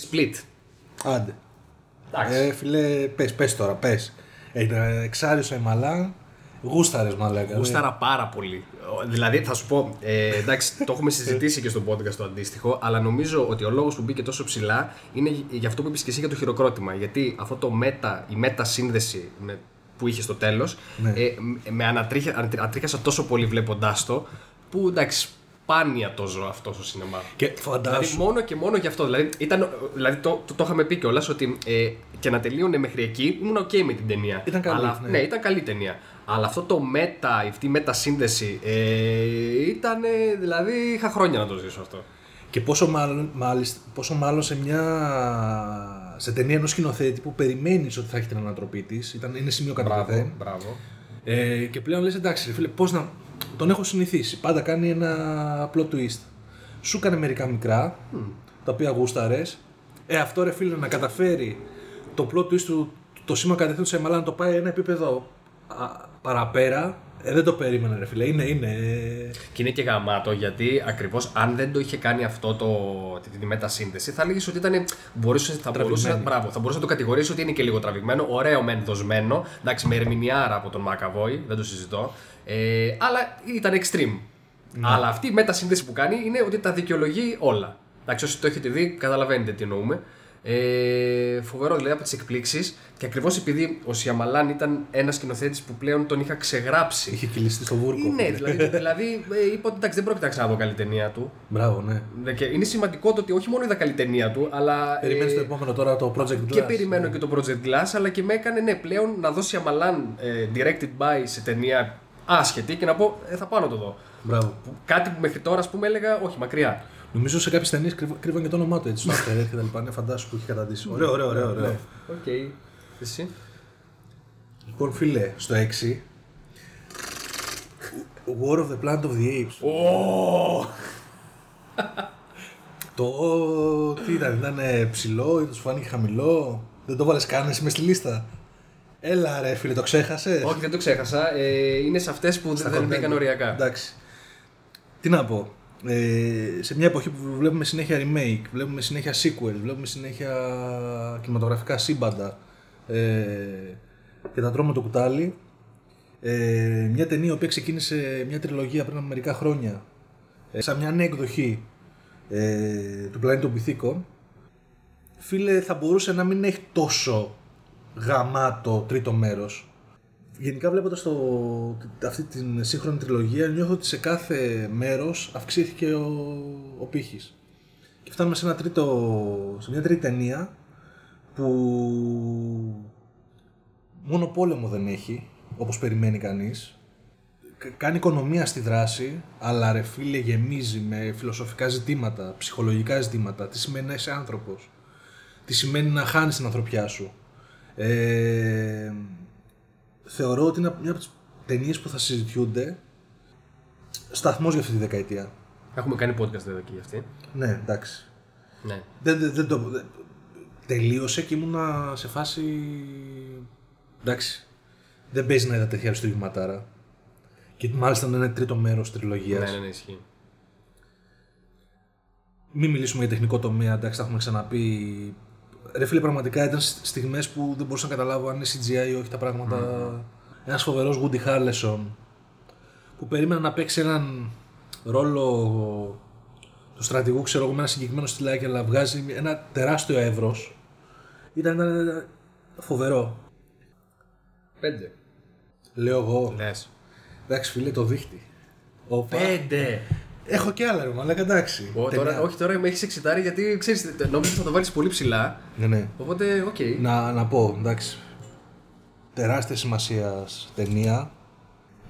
Speaker 1: Split.
Speaker 2: Άντε.
Speaker 1: Εντάξει.
Speaker 2: Ε, φίλε, πες, πες τώρα, πες. Ε, εξάρισα η Μαλά, γούσταρες μαλάκα.
Speaker 1: Γούσταρα πάρα πολύ. Ο- Δηλαδή, θα σου πω, ε, εντάξει, το έχουμε συζητήσει και στο podcast το αντίστοιχο, αλλά νομίζω ότι ο λόγος που μπήκε τόσο ψηλά είναι γι- γι' αυτό που είπες και εσύ για το χειροκρότημα. Γιατί αυτό το μετα, η μετασύνδεση με, που είχε στο τέλος,
Speaker 2: Ναι.
Speaker 1: ε, μ- με ανατρίχα, ανατρί- ανατρίχασα τόσο πολύ βλέποντάς το, που εντάξει, σπάνια το ζω αυτό στο σινεμά.
Speaker 2: Και
Speaker 1: Δηλαδή,
Speaker 2: φαντάσου.
Speaker 1: μόνο και μόνο γι' αυτό. Δηλαδή, ήταν, δηλαδή το, το, το είχαμε πει κιόλας ότι ε, και να τελείωνε μέχρι εκεί ήμουν OK με την ταινία.
Speaker 2: Ήταν καλή,
Speaker 1: Αλλά,
Speaker 2: ναι.
Speaker 1: ναι. ήταν καλή ταινία. Αλλά αυτό το μετα, αυτή η μετασύνδεση ε, ήταν. Δηλαδή, είχα χρόνια να το ζήσω αυτό.
Speaker 2: Και πόσο μάλλον, μάλιστα, πόσο μάλλον σε μια σε ταινία ενός σκηνοθέτη που περιμένεις ότι θα έχει την ανατροπή της. Είναι σημείο καταδεδέν.
Speaker 1: μπράβο.
Speaker 2: Ε, και πλέον λες εντάξει, ρε φίλε, πώς να. Τον έχω συνηθίσει. Πάντα κάνει ένα απλό twist. Σου έκανε μερικά μικρά, τα οποία γούσταρες. Ε, αυτό ρε φίλε να καταφέρει το plot twist του, το σήμα κατευθείαν του Σεμαλά να το πάει ένα επίπεδο α, παραπέρα. Ε, δεν το περίμενα, ρε φίλε. Είναι, είναι. ε,
Speaker 1: Και είναι και γαμάτο γιατί ακριβώς αν δεν το είχε κάνει αυτό το, τη, τη μετασύνδεση, θα έλεγες ότι ήταν. Μπορούσε, θα, μπορούσε, να- μπράβο, θα μπορούσε να το κατηγορήσει ότι είναι και λίγο τραβηγμένο. Ωραίο μεν δοσμένο. Εντάξει, με ερμηνεάρα από τον Μακαβόη, δεν το συζητώ. Ε, αλλά ήταν extreme. Αλλά αυτή η μετασύνδεση που κάνει είναι ότι τα δικαιολογεί όλα. Εντάξει, όσοι το έχετε δει, καταλαβαίνετε τι εννοούμε. Ε, φοβερό δηλαδή από τις εκπλήξεις και ακριβώς επειδή ο Σιαμαλάν ήταν ένας σκηνοθέτης που πλέον τον είχα ξεγράψει.
Speaker 2: Είχε κυλιστεί στο βούρκο.
Speaker 1: Ναι, δηλαδή, δηλαδή ε, είπα ότι εντάξει, δεν πρόκειται να ξαναδώ καλή ταινία του.
Speaker 2: Μπράβο, ναι.
Speaker 1: Δε- Και είναι σημαντικό το ότι όχι μόνο είδα καλή ταινία του, αλλά. ε,
Speaker 2: Περιμένεις το επόμενο τώρα το Project Glass.
Speaker 1: και περιμένω και το Project Glass, αλλά και με έκανε ναι, πλέον να δώσει Αμαλάν ε, directed by σε ταινία άσχετη και να πω ε, θα πάω να το δω.
Speaker 2: Μπράβο.
Speaker 1: Που- Κάτι που μέχρι τώρα, ας πούμε, έλεγα όχι, μακριά.
Speaker 2: Νομίζω σε κάποιες ταινίες κρύβαν και το όνομά του έτσι στο After Earth και τα λοιπά. Ναι, φαντάσου που έχει καταντήσει. Ωραίο, ωραίο, ωραίο. ωραίο.
Speaker 1: Ναι. Οκ. Εσύ;
Speaker 2: Λοιπόν, φίλε, στο 6. War of the Planet of the Apes.
Speaker 1: Ω!
Speaker 2: Το τι ήταν, ήταν ψηλό ή σου φάνηκε χαμηλό. Δεν το βάλες καν εσύ μες στη λίστα. Έλα ρε φίλε, το ξέχασες;
Speaker 1: Όχι, δεν το ξέχασα. Ε, είναι σε αυτές που δεν μπήκαν οριακά.
Speaker 2: Εντάξει. Τι να πω. Ε, σε μια εποχή που βλέπουμε συνέχεια remake, βλέπουμε συνέχεια sequel, βλέπουμε συνέχεια κινηματογραφικά σύμπαντα ε, και τα τρώμε το κουτάλι. Ε, μια ταινία η οποία ξεκίνησε μια τριλογία πριν από μερικά χρόνια ε, σαν μια νέα εκδοχή ε, του πλανήτη των Πυθίκων φίλε θα μπορούσε να μην έχει τόσο γαμάτο τρίτο μέρος Γενικά βλέποντας το, αυτή την σύγχρονη τριλογία νιώθω ότι σε κάθε μέρος αυξήθηκε ο, ο πύχης. Και φτάνουμε σε, ένα τρίτο, σε μια τρίτη ταινία που μόνο πόλεμο δεν έχει, όπως περιμένει κανείς. Κα- Κάνει οικονομία στη δράση, αλλά ρε φίλε γεμίζει με φιλοσοφικά ζητήματα, ψυχολογικά ζητήματα. Τι σημαίνει να είσαι άνθρωπος. Τι σημαίνει να χάνεις την ανθρωπιά σου. Ε, θεωρώ ότι είναι μια από τις ταινίες που θα συζητιούνται σταθμός για αυτή τη δεκαετία.
Speaker 1: Έχουμε κάνει podcast εδώ και για αυτή.
Speaker 2: Ναι, εντάξει.
Speaker 1: Ναι.
Speaker 2: Δεν, δεν, δεν το, δεν- τελείωσε και ήμουνα σε φάση. Εντάξει. Δεν παίζει να είδα τέτοια αριστούργηματάρα. Και μάλιστα να είναι τρίτο μέρος τριλογίας.
Speaker 1: Ναι, ναι, ναι, ισχύει.
Speaker 2: Μην μιλήσουμε για τεχνικό τομέα, εντάξει, τα έχουμε ξαναπεί. Ρε φίλε, πραγματικά ήταν στιγμές που δεν μπορούσα να καταλάβω αν είναι CGI ή όχι τα πράγματα. Ένας φοβερός Woody Harrelson που περίμενα να παίξει έναν ρόλο του στρατηγού, ξέρω εγώ, με ένα συγκεκριμένο στυλάκι, αλλά βγάζει ένα τεράστιο εύρος. Ήταν, ήταν φοβερό.
Speaker 1: Πέντε.
Speaker 2: Λέω εγώ.
Speaker 1: Λες.
Speaker 2: Εντάξει, φίλε, το δείχτη. Οπα.
Speaker 1: Πέντε.
Speaker 2: Έχω και άλλα, ρε μαλάκα, εντάξει.
Speaker 1: Ω,
Speaker 2: Ταινία.
Speaker 1: τώρα, όχι, τώρα με έχεις εξιτάρει γιατί ξέρεις, νόμιζα ότι θα το βάλεις πολύ ψηλά.
Speaker 2: Ναι, ναι.
Speaker 1: Οπότε, οκ.
Speaker 2: Να, να πω, εντάξει. Τεράστιας σημασίας ταινία.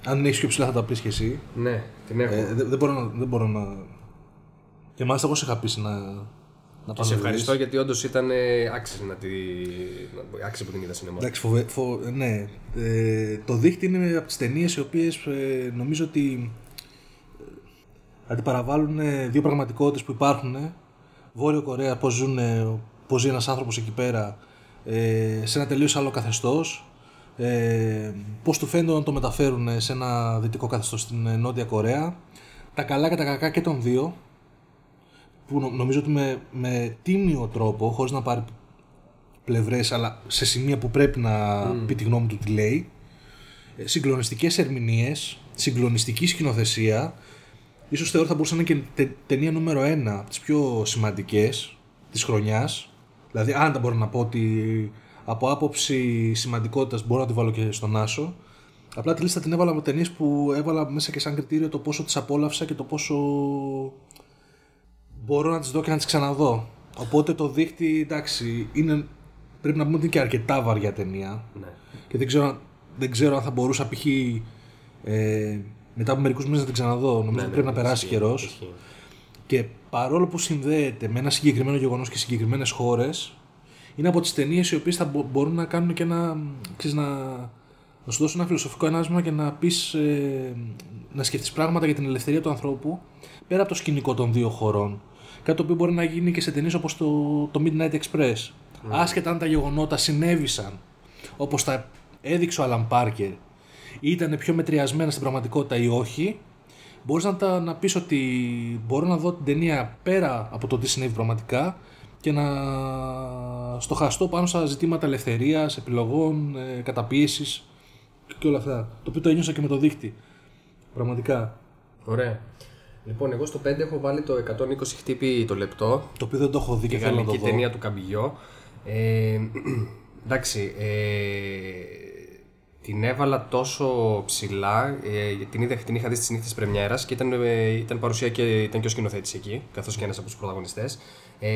Speaker 2: Αν την έχεις πιο ψηλά θα τα πεις και εσύ.
Speaker 1: Ναι, την έχω.
Speaker 2: Ε, δεν, δεν, μπορώ να, δεν μπορώ να. Και μάλιστα εγώ σε είχα πείσει να. να
Speaker 1: και
Speaker 2: πάμε
Speaker 1: σε
Speaker 2: να
Speaker 1: ευχαριστώ
Speaker 2: δεις.
Speaker 1: γιατί όντως ήταν ε, άξιζε να τη. να- άξιζε που την είδα σινεμά.
Speaker 2: Εντάξει, φοβε, φο, ναι. Ε, το δίχτυ είναι από τις ταινίες οι οποίες νομίζω ότι ε, αντιπαραβάλλουν ε, δύο πραγματικότητες που υπάρχουν. ε. Βόρειο Κορέα, πώς, ζουν, ε, πώς ζει ένας άνθρωπος εκεί πέρα ε, σε ένα τελείως άλλο καθεστώς. Ε, πώς του φαίνεται να το μεταφέρουν ε, σε ένα δυτικό καθεστώς στην ε, Νότια Κορέα. Τα καλά και τα κακά και των δύο. Που νο- νομίζω ότι με, με τίμιο τρόπο, χωρίς να πάρει πλευρές αλλά σε σημεία που πρέπει να πει τη γνώμη του τι λέει Ε, συγκλονιστικές ερμηνείες συγκλονιστική σκηνοθεσία ίσως θεωρώ θα μπορούσε να είναι και τε- ταινία νούμερο ένα από τις πιο σημαντικές της χρονιάς δηλαδή αν τα μπορώ να πω ότι από άποψη σημαντικότητας μπορώ να τη βάλω και στον Άσο απλά τη λίστα την έβαλα από ταινίες που έβαλα μέσα και σαν κριτήριο το πόσο τις απόλαυσα και το πόσο μπορώ να τις δω και να τις ξαναδώ. Οπότε το δίχτυ, εντάξει, είναι, πρέπει να πούμε ότι είναι και αρκετά βαριά ταινία.
Speaker 1: Ναι.
Speaker 2: Και δεν ξέρω, δεν ξέρω αν θα μπορούσα π.χ. Ε, μετά από μερικούς μήνες να την ξαναδώ. Νομίζω
Speaker 1: Ναι,
Speaker 2: ότι
Speaker 1: ναι,
Speaker 2: πρέπει να
Speaker 1: ναι,
Speaker 2: περάσει
Speaker 1: ισχύει,
Speaker 2: καιρός.
Speaker 1: ισχύει.
Speaker 2: Και παρόλο που συνδέεται με ένα συγκεκριμένο γεγονός και συγκεκριμένες χώρες, είναι από τις ταινίες οι οποίες θα μπο- μπορούν να κάνουν και ένα, ξέρεις, να, να σου δώσουν ένα φιλοσοφικό ενάσμα και να πεις, ε, να σκεφτείς πράγματα για την ελευθερία του ανθρώπου πέρα από το σκηνικό των δύο χωρών. Κάτι το οποίο μπορεί να γίνει και σε ταινίες όπως το, το Midnight Express. Άσχετα αν τα γεγονότα συνέβησαν όπως τα έδειξε ο Αλαν Πάρκερ ή ήταν πιο μετριασμένα στην πραγματικότητα ή όχι, μπορείς να, τα, να πεις ότι μπορώ να δω την ταινία πέρα από το τι συνέβη πραγματικά και να στοχαστώ πάνω στα ζητήματα ελευθερίας, επιλογών, ε, καταπίεσης και όλα αυτά. Το οποίο το ένιωσα και με το δίχτυ. Πραγματικά.
Speaker 1: Ωραία. Λοιπόν, εγώ στο 5 έχω βάλει το 120 χτύπη το λεπτό.
Speaker 2: Το οποίο δεν το έχω δει και
Speaker 1: Η
Speaker 2: θέλω να το
Speaker 1: γαλλική
Speaker 2: δω.
Speaker 1: ταινία του Καμπιγιό. Ε, εντάξει, ε, την έβαλα τόσο ψηλά, ε, γιατί την, είδα, την είχα δει στις νύχτες πρεμιέρας και ήταν, ε, ήταν παρουσία και ήταν και ο σκηνοθέτης εκεί, καθώς και ένας από τους πρωταγωνιστές. Ε,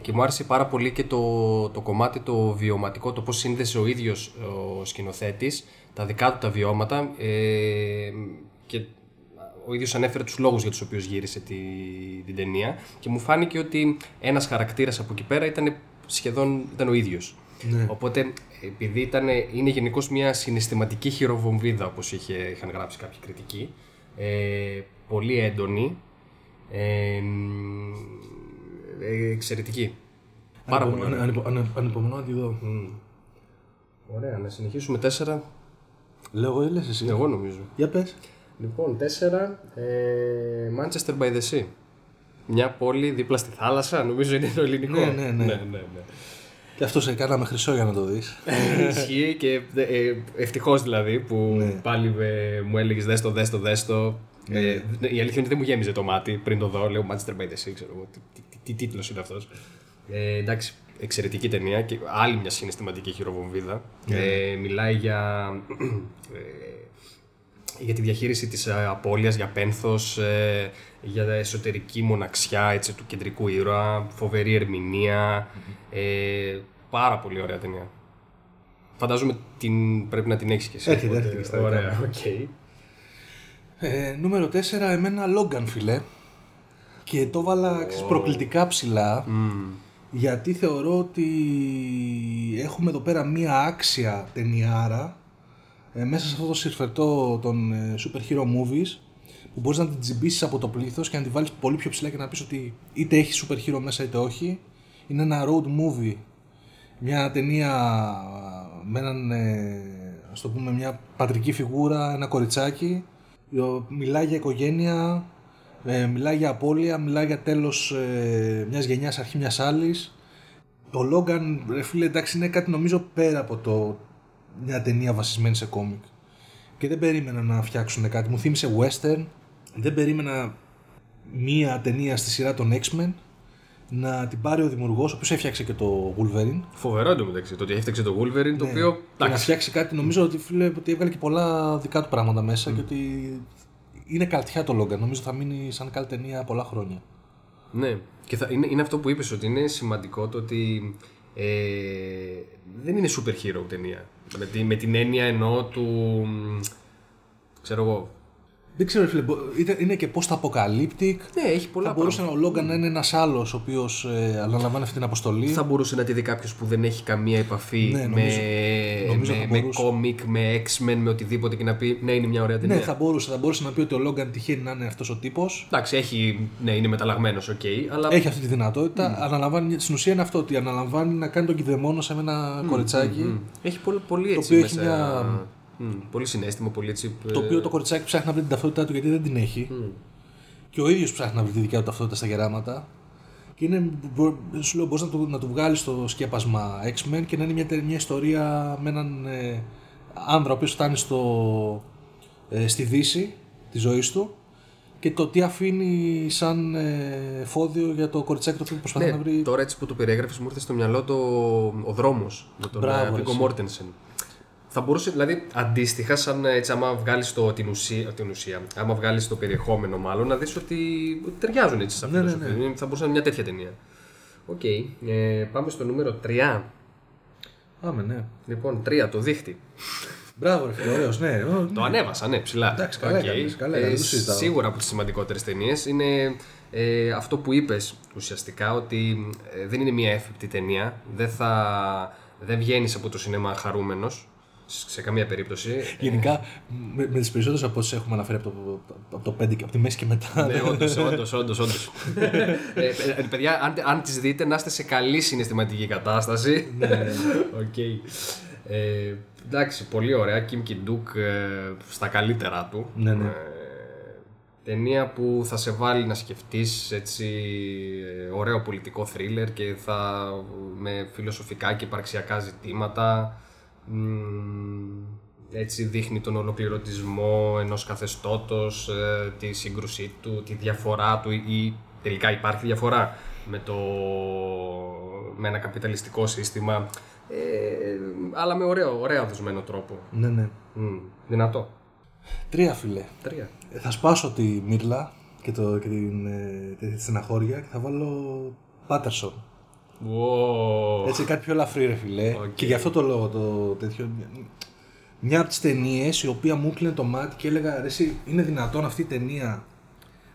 Speaker 1: και μου άρεσε πάρα πολύ και το, το κομμάτι το βιωματικό, το πώς σύνδεσε ο ίδιος ο σκηνοθέτης, τα δικά του τα βιώματα ε, και ο ίδιος ανέφερε τους λόγους για τους οποίους γύρισε τη, την ταινία και μου φάνηκε ότι ένας χαρακτήρας από εκεί πέρα ήταν σχεδόν ήταν ο ίδιος.
Speaker 2: Ναι.
Speaker 1: Οπότε επειδή ήταν, είναι γενικώς μια συναισθηματική χειροβομβίδα όπως είχε, είχαν γράψει κάποιοι κριτικοί, ε, πολύ έντονη, ε, μ, ε, εξαιρετική. Πάρα πολύ
Speaker 2: Ανυπο-
Speaker 1: ωραία.
Speaker 2: ανυπο- ανε- Ανυπομονώ να τη δω.
Speaker 1: Ωραία, να συνεχίσουμε τέσσερα.
Speaker 2: Λέω εγώ ή λες εσύ.
Speaker 1: Εγώ νομίζω.
Speaker 2: Για πες.
Speaker 1: Λοιπόν, τέσσερα. Ε, Manchester by the Sea. Μια πόλη δίπλα στη θάλασσα, νομίζω είναι το ελληνικό.
Speaker 2: Ναι, ναι, ναι.
Speaker 1: ναι, ναι, ναι.
Speaker 2: Και αυτό σε κάναμε χρυσό για να το δεις.
Speaker 1: Ισχύει και ε, ευτυχώς δηλαδή που
Speaker 2: Ναι.
Speaker 1: πάλι ε, μου έλεγες δέστο, δέστο, δέστο. Ε, η αλήθεια είναι ότι δεν μου γέμιζε το μάτι πριν το δω. Λέω Manchester by the Sea, ξέρω εγώ. Τι, τι, τι, τι τίτλος είναι αυτός. Ε, εντάξει, εξαιρετική ταινία και άλλη μια συναισθηματική χειροβομβίδα. Ε, μιλάει για, ε, για τη διαχείριση της ε, απώλειας, για πένθος, ε, για εσωτερική μοναξιά έτσι, του κεντρικού ήρωα, φοβερή ερμηνεία. Ε, πάρα πολύ ωραία ταινία. Φαντάζομαι την, πρέπει να την έχεις και εσύ.
Speaker 2: Έρχεται,
Speaker 1: οπότε-
Speaker 2: έρχεται και στα
Speaker 1: Ωραία,
Speaker 2: δικά
Speaker 1: οκ.
Speaker 2: Ε, νούμερο 4, εμένα Logan φίλε. Και το βάλα ξέρεις, προκλητικά ψηλά. Γιατί θεωρώ ότι έχουμε εδώ πέρα μία άξια ταινιάρα ε, μέσα σε αυτό το συρφετό των ε, super hero movies που μπορείς να την τσιμπήσεις από το πλήθος και να την βάλεις πολύ πιο ψηλά και να πεις ότι είτε έχει super hero μέσα είτε όχι. Είναι ένα road movie. Μια ταινία με έναν, ε, ας το πούμε, μια πατρική φιγούρα, ένα κοριτσάκι. ο- Μιλάει για οικογένεια, ε, μιλάει για απώλεια, μιλάει για τέλος ε, μιας γενιάς, αρχή μιας άλλης. Το Logan, ρε φίλε, εντάξει, είναι κάτι νομίζω πέρα από το μια ταινία βασισμένη σε κόμικ. Και δεν περίμενα να φτιάξουν κάτι. Μου θύμισε western. Δεν περίμενα μία ταινία στη σειρά των X-Men να την πάρει ο δημιουργός, ο οποίος έφτιαξε και το Wolverine.
Speaker 1: Φοβερό εντωμεταξύ το ότι έφτιαξε το Wolverine, το
Speaker 2: Ναι.
Speaker 1: οποίο.
Speaker 2: Και να
Speaker 1: εντάξει,
Speaker 2: φτιάξει κάτι, νομίζω ότι, φίλε, ότι έβγαλε και πολλά δικά του πράγματα μέσα και ότι είναι καλτιά το Logan. Νομίζω θα μείνει σαν καλή ταινία πολλά χρόνια.
Speaker 1: Ναι, και θα, είναι, είναι αυτό που είπες ότι είναι σημαντικό το ότι ε, δεν είναι super hero ταινία. Με, τη, με την έννοια εννοώ του. μ, ξέρω εγώ.
Speaker 2: Δεν ξέρω, φίλε, μπο- είτε- είναι και πώ τα αποκαλύπτει.
Speaker 1: Ναι, έχει πολλά
Speaker 2: Θα μπορούσε ο Logan να είναι ένας άλλος ο οποίος ε, αναλαμβάνει αυτή την αποστολή.
Speaker 1: Θα μπορούσε να τη δει κάποιος που δεν έχει καμία επαφή
Speaker 2: Ναι, νομίζω-
Speaker 1: με,
Speaker 2: νομίζω
Speaker 1: με,
Speaker 2: θα
Speaker 1: με
Speaker 2: μπορούσε.
Speaker 1: κόμικ, με X-Men, με οτιδήποτε και να πει Ναι, είναι μια ωραία ταινία.
Speaker 2: Ναι, θα μπορούσε, θα μπορούσε να πει ότι ο Logan τυχαίνει να είναι αυτός ο τύπος.
Speaker 1: Εντάξει, έχει, ναι, είναι μεταλλαγμένος, οκ, αλλά.
Speaker 2: Έχει αυτή τη δυνατότητα. Αναλαμβάνει, στην ουσία είναι αυτό ότι αναλαμβάνει να κάνει τον κηδεμόνο σε ένα κοριτσάκι.
Speaker 1: μ, έχει πολύ, πολύ έτσι
Speaker 2: οποίο έχει
Speaker 1: μέσα.
Speaker 2: μια-
Speaker 1: μ, πολύ συνέστημα, πολύ έτσι.
Speaker 2: Το
Speaker 1: ε,
Speaker 2: οποίο το κοριτσάκι ψάχνει να βρει την ταυτότητά του γιατί δεν την έχει. Και ο ίδιος ψάχνει να βρει τη δικιά του ταυτότητα στα γεράματα. Και είναι, μπο- σου λέω, μπορείς να του, να του βγάλεις το σκέπασμα X-Men και να είναι μια, τε- μια ιστορία με έναν ε, άνδρα ο οποίος φτάνει στο, ε, στη δύση τη ζωή του και το τι αφήνει σαν ε, εφόδιο για το κοριτσάκι το οποίο προσπαθεί
Speaker 1: Ναι,
Speaker 2: να βρει.
Speaker 1: τώρα έτσι που το περιέγραφες, μου ήρθε στο μυαλό το ο δρόμος με τον
Speaker 2: Μπράβο,
Speaker 1: Βίγκο
Speaker 2: εσύ.
Speaker 1: Μόρτενσεν. Θα μπορούσε, δηλαδή, αντίστοιχα, σαν έτσι, άμα βγάλεις την ουσία, την ουσία, άμα βγάλεις το περιεχόμενο, μάλλον, να δεις ότι ταιριάζουν έτσι σε αυτό.
Speaker 2: Ναι,
Speaker 1: το
Speaker 2: ναι,
Speaker 1: φιλμ. Θα μπορούσε να είναι μια τέτοια ταινία. Οκ. Ε, πάμε στο νούμερο 3.
Speaker 2: Πάμε, ναι.
Speaker 1: Λοιπόν, 3, το δίχτυ.
Speaker 2: Μπράβο, ρε φίλε, ωραίος, ναι. Ω,
Speaker 1: Το ανέβασα, ναι, ψηλά.
Speaker 2: Εντάξει, καλά
Speaker 1: Οκ.
Speaker 2: έκανες, καλά
Speaker 1: Ε,
Speaker 2: έκανες, δεν το συζητάω.
Speaker 1: Σίγουρα από τις σημαντικότερες ταινίες είναι ε, αυτό που είπες ουσιαστικά ότι ε, δεν είναι μια εύπεπτη ταινία. Δεν, θα, δεν βγαίνεις από το σινεμά χαρούμενος σε καμία περίπτωση.
Speaker 2: Γενικά, με, με τις περισσότερες από όσες έχουμε αναφέρει από το, από το 5 και από τη μέση και μετά.
Speaker 1: ναι, όντως, όντως, όντως. όντως. ε, ε, παιδιά, αν, αν τις δείτε, να είστε σε καλή συναισθηματική κατάσταση.
Speaker 2: Ναι.
Speaker 1: Οκ. Ε, εντάξει, πολύ ωραία. Kim Ki-duk ε, στα καλύτερά του.
Speaker 2: Ναι, ναι.
Speaker 1: Ε, ταινία που θα σε βάλει να σκεφτείς έτσι ε, ωραίο πολιτικό θρίλερ και θα με φιλοσοφικά και υπαρξιακά ζητήματα. Μ, έτσι δείχνει τον ολοκληρωτισμό ενός καθεστώτος, ε, τη σύγκρουσή του, τη διαφορά του ή τελικά υπάρχει διαφορά με, το, με ένα καπιταλιστικό σύστημα ε, αλλά με ωραίο, ωραίο δοσμένο τρόπο.
Speaker 2: Ναι, ναι.
Speaker 1: Μμ, δυνατό.
Speaker 2: Τρία φίλε.
Speaker 1: Τρία.
Speaker 2: Ε, θα σπάσω τη μαυρίλα και, το, και την, ε, τη στεναχώρια και θα βάλω Πάτερσον.
Speaker 1: Wow.
Speaker 2: Έτσι κάτι πιο ελαφρύ ρε φίλε.
Speaker 1: ΟΚ.
Speaker 2: Και γι' αυτό το λόγο το τέτοιο. Μια από τις ταινίες η οποία μου κλείνει το μάτι και έλεγα ρε συ είναι δυνατόν αυτή η ταινία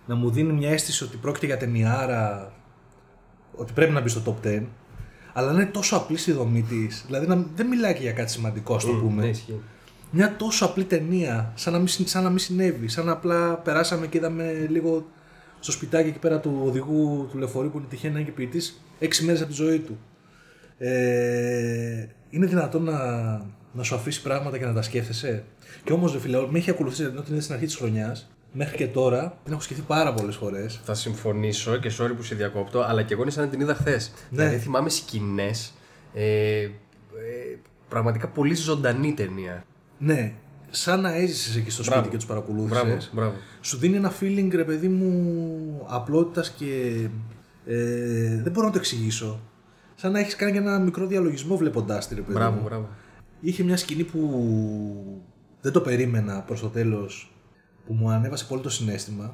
Speaker 2: να μου δίνει μια αίσθηση ότι πρόκειται για ταινιάρα ότι πρέπει να μπει στο top 10 αλλά να είναι τόσο απλή στη δομή της. Δηλαδή να, δεν μιλάει και για κάτι σημαντικό, ας το πούμε.
Speaker 1: Ναι, ισχύει.
Speaker 2: Μια τόσο απλή ταινία, σαν να, μην, συ- σαν να μην συνέβη. Σαν να απλά περάσαμε και είδαμε λίγο στο σπιτάκι εκεί πέρα του οδηγού του λεωφορείου που είναι τυχαίνει να είναι και ποιητής, έξι μέρες από τη ζωή του. Ε, είναι δυνατόν να, να σου αφήσει πράγματα και να τα σκέφτεσαι; Και όμως, ρε φίλε, με έχει ακολουθήσει ενώ την είδα στην αρχή της χρονιάς μέχρι και τώρα. Την έχω σκεφτεί πάρα πολλές φορές.
Speaker 1: Θα συμφωνήσω και sorry που σε διακόπτω, αλλά και εγώ είναι σαν να την είδα χθες.
Speaker 2: Ναι.
Speaker 1: Δηλαδή θυμάμαι σκηνές. Ε, ε, πραγματικά πολύ ζωντανή ταινία.
Speaker 2: Ναι, σαν να έζησες εκεί στο σπίτι
Speaker 1: Μπράβο.
Speaker 2: και τους
Speaker 1: Μπράβο,
Speaker 2: παρακολούθησες.
Speaker 1: μπράβο.
Speaker 2: σου δίνει ένα feeling ρε παιδί μου απλότητας και ε, δεν μπορώ να το εξηγήσω. Σαν να έχεις κάνει και ένα μικρό διαλογισμό βλέποντάς τη ρε παιδί
Speaker 1: Μπράβο,
Speaker 2: μου.
Speaker 1: μπράβο.
Speaker 2: Είχε μια σκηνή που δεν το περίμενα προς το τέλος που μου ανέβασε πολύ το συνέστημα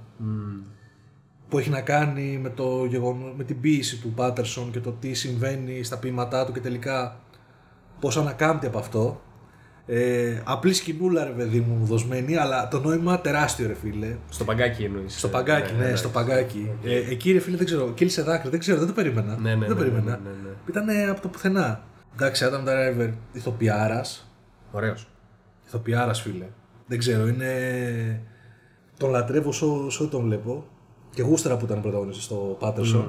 Speaker 2: που έχει να κάνει με, το γεγονό, με την ποίηση του Πάτερσον και το τι συμβαίνει στα ποίηματά του και τελικά πώς ανακάμπτει από αυτό. Ε, απλή σκηνούλα ρε παιδί μου δοσμένη αλλά το νόημα τεράστιο ρε φίλε.
Speaker 1: Στο παγκάκι εννοείς.
Speaker 2: Στο παγκάκι, ναι, στο παγκάκι. Ε, εκεί ρε φίλε δεν ξέρω, κύλησε δάκρυ, δεν ξέρω, δεν το περίμενα.
Speaker 1: Ναι, ναι,
Speaker 2: δεν το
Speaker 1: ναι,
Speaker 2: περίμενα.
Speaker 1: ναι, ναι, ναι.
Speaker 2: Ήταν από το πουθενά. Εντάξει, Adam Driver, ηθοποιάρας,
Speaker 1: Ωραίος.
Speaker 2: ηθοποιάρας φίλε. Δεν ξέρω, είναι... Τον λατρεύω όσο, όσο τον βλέπω. Και γούστερα που ήταν πρωταγωνιστής στο Patterson.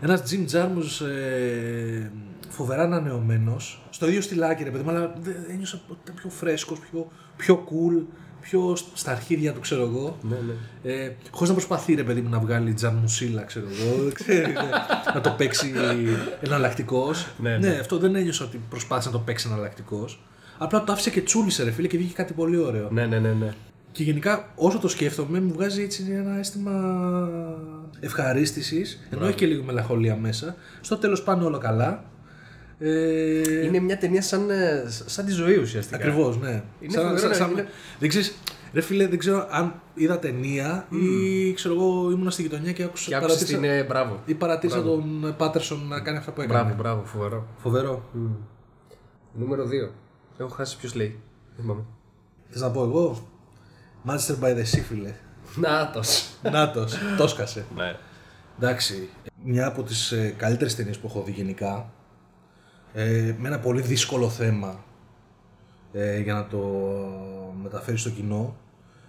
Speaker 2: Ένας Jim Jarmusch ε, φοβερά ανανεωμένος. Στο ίδιο στυλάκι ρε παιδί μου, αλλά δεν- ένιωσα ότι ήταν πιο φρέσκος, πιο, πιο cool, πιο στα αρχίδια του ξέρω εγώ.
Speaker 1: Ναι, ναι.
Speaker 2: Ε, Χωρίς να προσπαθεί ρε παιδί μου να βγάλει τζαμουσίλα, ξέρω εγώ. δεν ξέρει, ναι, να το παίξει εναλλακτικός.
Speaker 1: Ναι, ναι.
Speaker 2: αυτό δεν ένιωσα ότι προσπάθησε να το παίξει εναλλακτικός. Απλά το άφησε και τσούλησε ρε φίλε και βγήκε κάτι πολύ ωραίο.
Speaker 1: Ναι, ναι, ναι, ναι.
Speaker 2: Και γενικά όσο το σκέφτομαι μου βγάζει έτσι ένα αίσθημα ευχαρίστησης, ενώ έχει και λίγο μελαγχολία μέσα. Στο τέλος πάνε όλα καλά. Ε,
Speaker 1: Είναι μια ταινία σαν, ε, σαν τη ζωή ουσιαστικά.
Speaker 2: Ακριβώς, ναι.
Speaker 1: Είναι φοβερό να είναι-
Speaker 2: Δεν ξέρεις, ρε φίλε, δεν ξέρω αν είδα ταινία ή ξέρω εγώ ήμουν στη γειτονιά και άκουσα
Speaker 1: Και άκουσες
Speaker 2: παρατήρησα-
Speaker 1: την. ε, Μπράβο.
Speaker 2: ή παρατήρησα τον Πάτερσον να κάνει αυτά που έκανε.
Speaker 1: Μπράβο, μπράβο, φοβερό.
Speaker 2: Φοβερό.
Speaker 1: Νούμερο 2. Έχω χάσει ποιος λέει. Δεν θυμάμαι.
Speaker 2: Θες να πω εγώ; Manchester by the Sea, φίλε.
Speaker 1: Νάτος.
Speaker 2: Νάτος, το σκασε.
Speaker 1: Ναι.
Speaker 2: Εντάξει, μια από τις ε, καλύτερες ταινίες που έχω δει γενικά, ε, με ένα πολύ δύσκολο θέμα ε, για να το μεταφέρεις στο κοινό.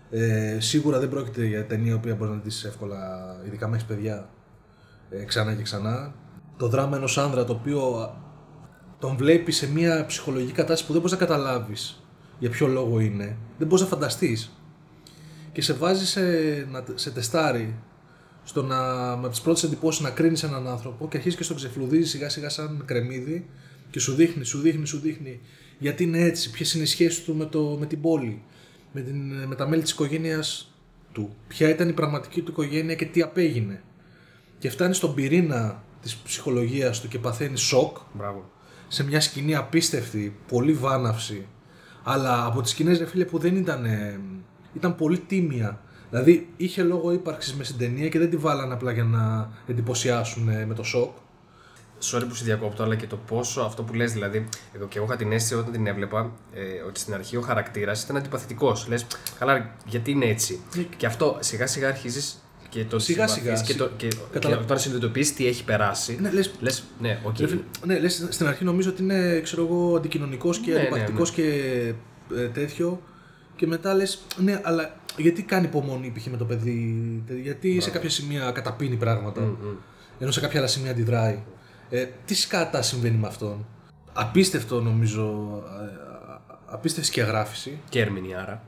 Speaker 2: Ε, σίγουρα δεν πρόκειται για ταινία που μπορεί να δεις εύκολα, ειδικά με έχεις παιδιά, ε, ξανά και ξανά. Το δράμα ενός άνδρα το οποίο τον βλέπεις σε μια ψυχολογική κατάσταση που δεν μπορείς να καταλάβεις για ποιο λόγο είναι. Δεν μπορείς να φανταστείς. Και σε βάζει σε, να, σε τεστάρι στο να με τις πρώτες εντυπώσεις να κρίνεις έναν άνθρωπο και αρχίζεις και στον ξεφλουδίζεις σιγά σιγά σαν κρεμμύδι και σου δείχνει, σου δείχνει, σου δείχνει γιατί είναι έτσι, ποιες είναι οι σχέσεις του με, το, με την πόλη, με, την, με τα μέλη της οικογένειας του, ποια ήταν η πραγματική του οικογένεια και τι απέγινε. Και φτάνει στον πυρήνα της ψυχολογίας του και παθαίνει σοκ
Speaker 1: Μπράβο.
Speaker 2: σε μια σκηνή απίστευτη, πολύ βάναυση, αλλά από τις σκηνές ρε φίλε που δεν ήταν, ε, ήταν πολύ τίμια. Δηλαδή είχε λόγο ύπαρξης μες στην ταινία και δεν τη βάλανε απλά για να εντυπωσιάσουν ε, με το σοκ.
Speaker 1: Sorry που σε διακόπτω, αλλά και το πόσο αυτό που λες, δηλαδή, εγώ και εγώ είχα την αίσθηση όταν την έβλεπα, ε, ότι στην αρχή ο χαρακτήρας ήταν αντιπαθητικός. Λες, καλά, γιατί είναι έτσι; Και αυτό σιγά σιγά αρχίζεις και το
Speaker 2: Σιγά
Speaker 1: συμπαθείς
Speaker 2: σιγά,
Speaker 1: Και, το, και,
Speaker 2: Καταλα-
Speaker 1: και όταν συνειδητοποιείς τι έχει περάσει.
Speaker 2: Ναι, λες,
Speaker 1: λες, ναι, οκ.
Speaker 2: ρε φίλε, ναι, λες, στην αρχή νομίζω ότι είναι ξέρω εγώ, αντικοινωνικός και
Speaker 1: Ναι, ναι,
Speaker 2: αντιπαθητικός και ε, τέτοιο και μετά λες ναι αλλά γιατί κάνει υπομονή π.χ. με το παιδί, γιατί σε κάποια σημεία καταπίνει πράγματα ενώ σε κάποια άλλα σημεία αντιδράει. Ε, τι σκάτα συμβαίνει με αυτόν; Απίστευτο νομίζω, ε, α- απίστευτη σκιαγράφηση.
Speaker 1: Και ερμηνεία,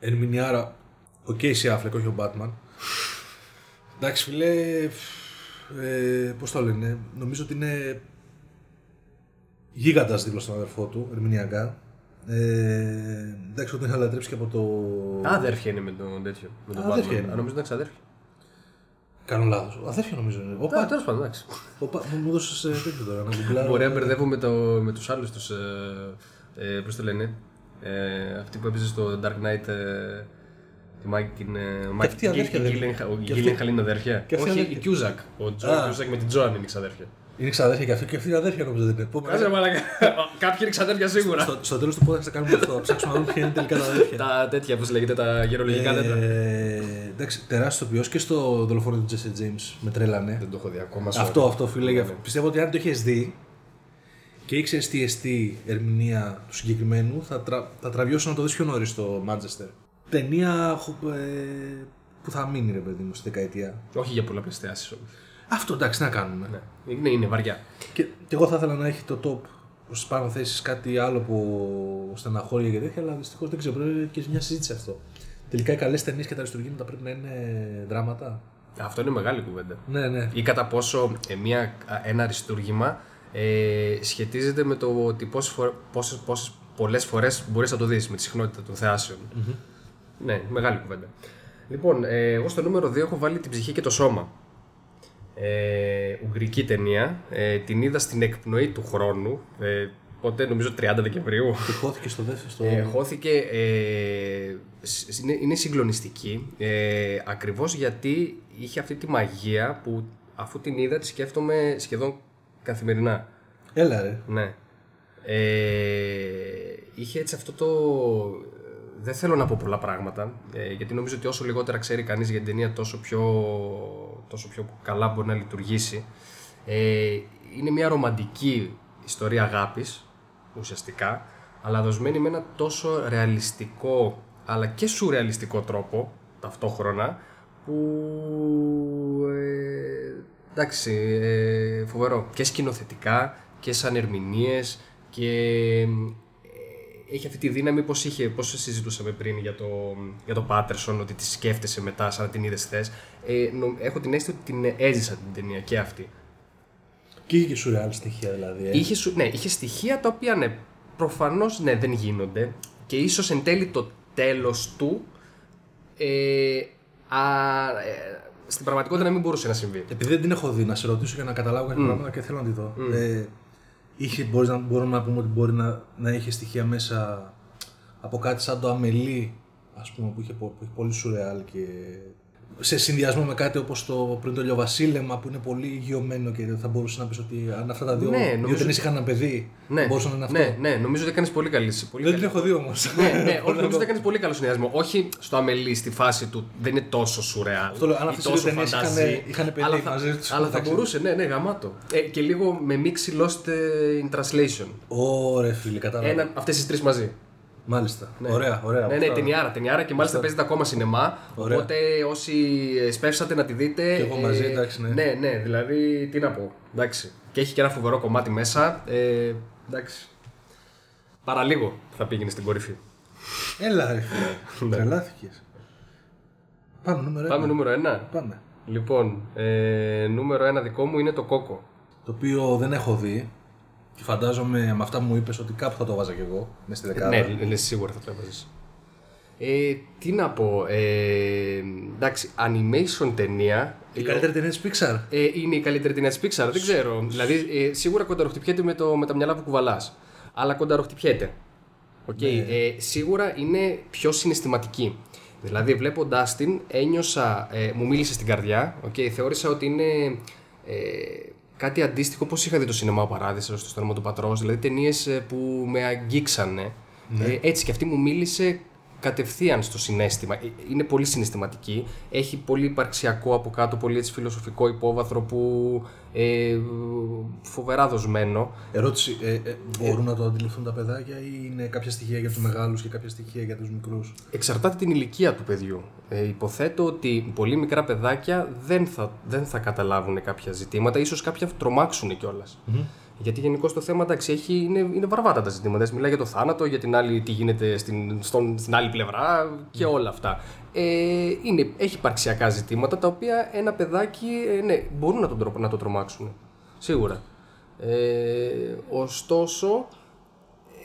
Speaker 2: Ερμηνιάρα, ο Casey Affleck, όχι ο Batman. Εντάξει φίλε, ε, πώς το λένε, νομίζω ότι είναι γίγαντας δίπλα στον αδερφό του, ερμηνειακά. Ε, εντάξει, τον είχα λατρέψει και από το.
Speaker 1: Αδέρφια είναι με τον τέτοιο. Με τον
Speaker 2: Α, αδέρφια
Speaker 1: Batman.
Speaker 2: είναι.
Speaker 1: Α, Νομίζω είναι ξαδέρφια.
Speaker 2: Κάνω λάθος. Αδέρφια νομίζω είναι. Οπα,
Speaker 1: Α, τέλος πάντων, εντάξει.
Speaker 2: οπα, μου μου έδωσε τέτοιο τώρα να γκουγκλάρω.
Speaker 1: Μπορεί να μπερδεύω με, το, με τους άλλους τους. Ε, ε, Πώς το λένε. Ε, αυτή που έπαιζε στο Dark Knight. Ε, τη Mike, την. ε, Mike-
Speaker 2: αυτή η αδέρφια
Speaker 1: η
Speaker 2: δεν-
Speaker 1: Gyllenhaal- Ο
Speaker 2: και αυτή-
Speaker 1: Gyllenhaal είναι αδέρφια.
Speaker 2: και αυτή η
Speaker 1: Όχι, η
Speaker 2: αδέρφια.
Speaker 1: Cusack. Ο Τζο
Speaker 2: Α.
Speaker 1: Cusack με την Joan είναι ξαδέρφια.
Speaker 2: Είναι ξαδέρφια και αυτή και αυτή είναι αδέρφια νομίζω δεν είναι. Πούμε,
Speaker 1: Κάτσε μαλακα. Κάποιοι είναι ξαδέρφια σίγουρα.
Speaker 2: στο, στο τέλος του podcast θα κάνουμε αυτό. Θα ψάξουμε να δούμε ποια είναι τελικά τα αδέρφια.
Speaker 1: Τα τέτοια, πώ λέγεται, τα γερολογικά δέντρα.
Speaker 2: Ε, εντάξει, τεράστιος ποιός και στο δολοφόνο του Jesse James με τρέλανε.
Speaker 1: Δεν το έχω δει ακόμα.
Speaker 2: Αυτό,
Speaker 1: sorry.
Speaker 2: αυτό φίλε.
Speaker 1: Ναι,
Speaker 2: γι' αυτό. Πιστεύω ότι αν το είχε δει και ήξερες τι εστί ερμηνεία του συγκεκριμένου, θα, τρα, θα τραβιώσω να το δεις πιο νωρίς στο Manchester. Ταινία χο- ε, που θα μείνει, ρε παιδί μου, στη δεκαετία.
Speaker 1: Όχι για πολλαπλέ θεάσει όμως.
Speaker 2: Αυτό εντάξει, να κάνουμε.
Speaker 1: Ναι. Είναι, είναι βαριά.
Speaker 2: Και, και εγώ θα ήθελα να έχει το top προς τις πάνω θέσεις κάτι άλλο που στεναχώρια και τέτοια, αλλά δυστυχώς δεν ξέρω. Πρέπει και μια συζήτηση αυτό. Τελικά οι καλές ταινίες και τα αριστουργήματα πρέπει να είναι δράματα.
Speaker 1: Αυτό είναι μεγάλη κουβέντα.
Speaker 2: Ναι, ναι.
Speaker 1: Ή κατά πόσο ε, μια, α, ένα αριστούργημα ε, σχετίζεται με το ότι πόσες, φορ, πόσες, πόσες πολλές φορές μπορείς να το δεις με τη συχνότητα των θεασεων Ναι, μεγάλη κουβέντα. Λοιπόν, ε, εγώ στο νούμερο 2 έχω βάλει την ψυχή και το σώμα. Ε, ουγγρική ταινία. Ε, την είδα στην εκπνοή του χρόνου. Ε, πότε, νομίζω 30 Δεκεμβρίου.
Speaker 2: Και χώθηκε στο δεύτερο. Στο...
Speaker 1: Ε, χώθηκε, ε, σ- είναι, είναι συγκλονιστική ε, ακριβώς γιατί είχε αυτή τη μαγεία που αφού την είδα τη σκέφτομαι σχεδόν καθημερινά.
Speaker 2: Έλα, ρε.
Speaker 1: Ναι. Ε, είχε έτσι αυτό το... Δεν θέλω να πω πολλά πράγματα, ε, γιατί νομίζω ότι όσο λιγότερα ξέρει κανείς για την ταινία τόσο πιο, τόσο πιο καλά μπορεί να λειτουργήσει. Ε, είναι μια ρομαντική ιστορία αγάπης, ουσιαστικά, αλλά δοσμένη με ένα τόσο ρεαλιστικό αλλά και σουρεαλιστικό τρόπο ταυτόχρονα που ε, εντάξει, ε, φοβερό και σκηνοθετικά και σαν ερμηνείες και ε, έχει αυτή τη δύναμη πως είχε, πως συζητούσαμε πριν για το, για το Patterson ότι τη σκέφτεσαι μετά σαν να την είδες χθες ε, νο- έχω την αίσθηση ότι την έζησα την ταινία και αυτή
Speaker 2: Και είχε και σουρεάλ στοιχεία δηλαδή. Ε.
Speaker 1: Είχε, σου- ναι, είχε στοιχεία τα οποία ναι, προφανώς ναι, δεν γίνονται και ίσως εν τέλει το τέλος του ε, α, ε, στην πραγματικότητα να μην μπορούσε να συμβεί.
Speaker 2: Επειδή δεν την έχω δει, να σε ρωτήσω για να καταλάβω κάποια πράγματα και θέλω να τη δω. Ε, είχε, μπορείς να, μπορούμε να πούμε ότι μπορεί να, να είχε στοιχεία μέσα από κάτι σαν το αμελή, ας πούμε, που είχε, πο- που είχε πολύ σουρεάλ και σε συνδυασμό με κάτι όπως το πριν το ηλιοβασίλεμα που είναι πολύ υγειωμένο και θα μπορούσε να πεις ότι αν αυτά τα δύο,
Speaker 1: Ναι,
Speaker 2: δύο
Speaker 1: νομίζω-
Speaker 2: ταινίες είχαν ένα παιδί,
Speaker 1: Ναι,
Speaker 2: μπορούσε να είναι αυτό.
Speaker 1: ναι, ναι, νομίζω ότι έκανες πολύ καλή. Πολύ
Speaker 2: Δεν
Speaker 1: καλή.
Speaker 2: την έχω δει όμως.
Speaker 1: ναι, ναι, όχι, νομίζω ότι έκανες πολύ καλό συνδυασμό. Όχι στο αμελή, στη φάση του δεν είναι τόσο σουρεάλ.
Speaker 2: Αυτό λέω, αν
Speaker 1: ή
Speaker 2: αυτές οι
Speaker 1: τόσο
Speaker 2: δύο ταινίες είχαν-
Speaker 1: φανταζή,
Speaker 2: είχαν παιδί
Speaker 1: αλλά θα,
Speaker 2: μαζί τους,
Speaker 1: Αλλά θα
Speaker 2: εντάξει.
Speaker 1: μπορούσε, ναι, ναι, γαμάτο. Ε, και λίγο με μίξη lost ε, in translation.
Speaker 2: Ωραία φίλε, κατάλαβα.
Speaker 1: Ένα, αυτές τις τρεις μαζί.
Speaker 2: Μάλιστα. Ωραία, ωραία.
Speaker 1: Ναι, ναι,
Speaker 2: Αυτά.
Speaker 1: ταινιάρα, ταινιάρα και μάλιστα παίζεται ακόμα σινεμά.
Speaker 2: Ωραία.
Speaker 1: Οπότε όσοι ε, σπεύσατε να τη δείτε.
Speaker 2: Και εγώ μαζί,
Speaker 1: ε,
Speaker 2: εντάξει, ναι.
Speaker 1: Ναι, ναι, δηλαδή τι να πω. Εντάξει. Και έχει και ένα φοβερό κομμάτι μέσα. Ε, εντάξει. Παραλίγο θα πήγαινε στην κορυφή.
Speaker 2: Έλα ρε φίλε. Τρελάθηκες. Πάμε νούμερο ένα.
Speaker 1: Πάμε νούμερο 1.
Speaker 2: Πάμε.
Speaker 1: Λοιπόν, ε, νούμερο 1 δικό μου είναι το κόκο.
Speaker 2: Το οποίο δεν έχω δει και φαντάζομαι με αυτά που μου είπες ότι κάπου θα το 'βαζα κι εγώ μέσα στη δεκάδα.
Speaker 1: Ναι, λες σίγουρα θα το έβαζες. Ε, τι να πω. Ε, εντάξει, animation ταινία.
Speaker 2: Η καλύτερη ταινία της Pixar.
Speaker 1: Ε, είναι η καλύτερη ταινία της Pixar, δεν ξέρω. Δηλαδή, ε, σίγουρα κονταροχτυπιέται με, το, με τα μυαλά που κουβαλάς. Αλλά κονταροχτυπιέται. Οκ. Ε, σίγουρα είναι πιο συναισθηματική. Δηλαδή, βλέποντάς την, ένιωσα. Ε, μου μίλησε στην καρδιά. Okay, θεώρησα ότι είναι ε, κάτι αντίστοιχο όπω είχα δει το Σινεμά ο Παράδεισος στο στόμα του πατρός. Δηλαδή, ταινίες που με αγγίξανε. Ε, έτσι και αυτή μου μίλησε κατευθείαν στο συνέστημα. Ε, Είναι πολύ συναισθηματική. Έχει πολύ υπαρξιακό από κάτω, πολύ έτσι φιλοσοφικό υπόβαθρο που ε, φοβερά δοσμένο.
Speaker 2: Ερώτηση, ε, ε, μπορούν να το αντιληφθούν τα παιδάκια ή είναι κάποια στοιχεία για τους μεγάλους και κάποια στοιχεία για τους μικρούς;
Speaker 1: Εξαρτάται την ηλικία του παιδιού. Ε, υποθέτω ότι πολύ μικρά παιδάκια δεν θα, δεν θα καταλάβουν κάποια ζητήματα, ίσως κάποια τρομάξουν κιόλας. Γιατί γενικώς το θέμα εντάξει, έχει, είναι, είναι βαρβάτα τα ζητήματα. Έτσι, Μιλάει για το θάνατο, για την άλλη, τι γίνεται στην, στον, στην άλλη πλευρά και όλα αυτά. Ε, είναι, έχει υπαρξιακά ζητήματα τα οποία ένα παιδάκι ε, ναι, μπορούν να, τον, τρο- να το τρομάξουν. Σίγουρα. Ε, ωστόσο,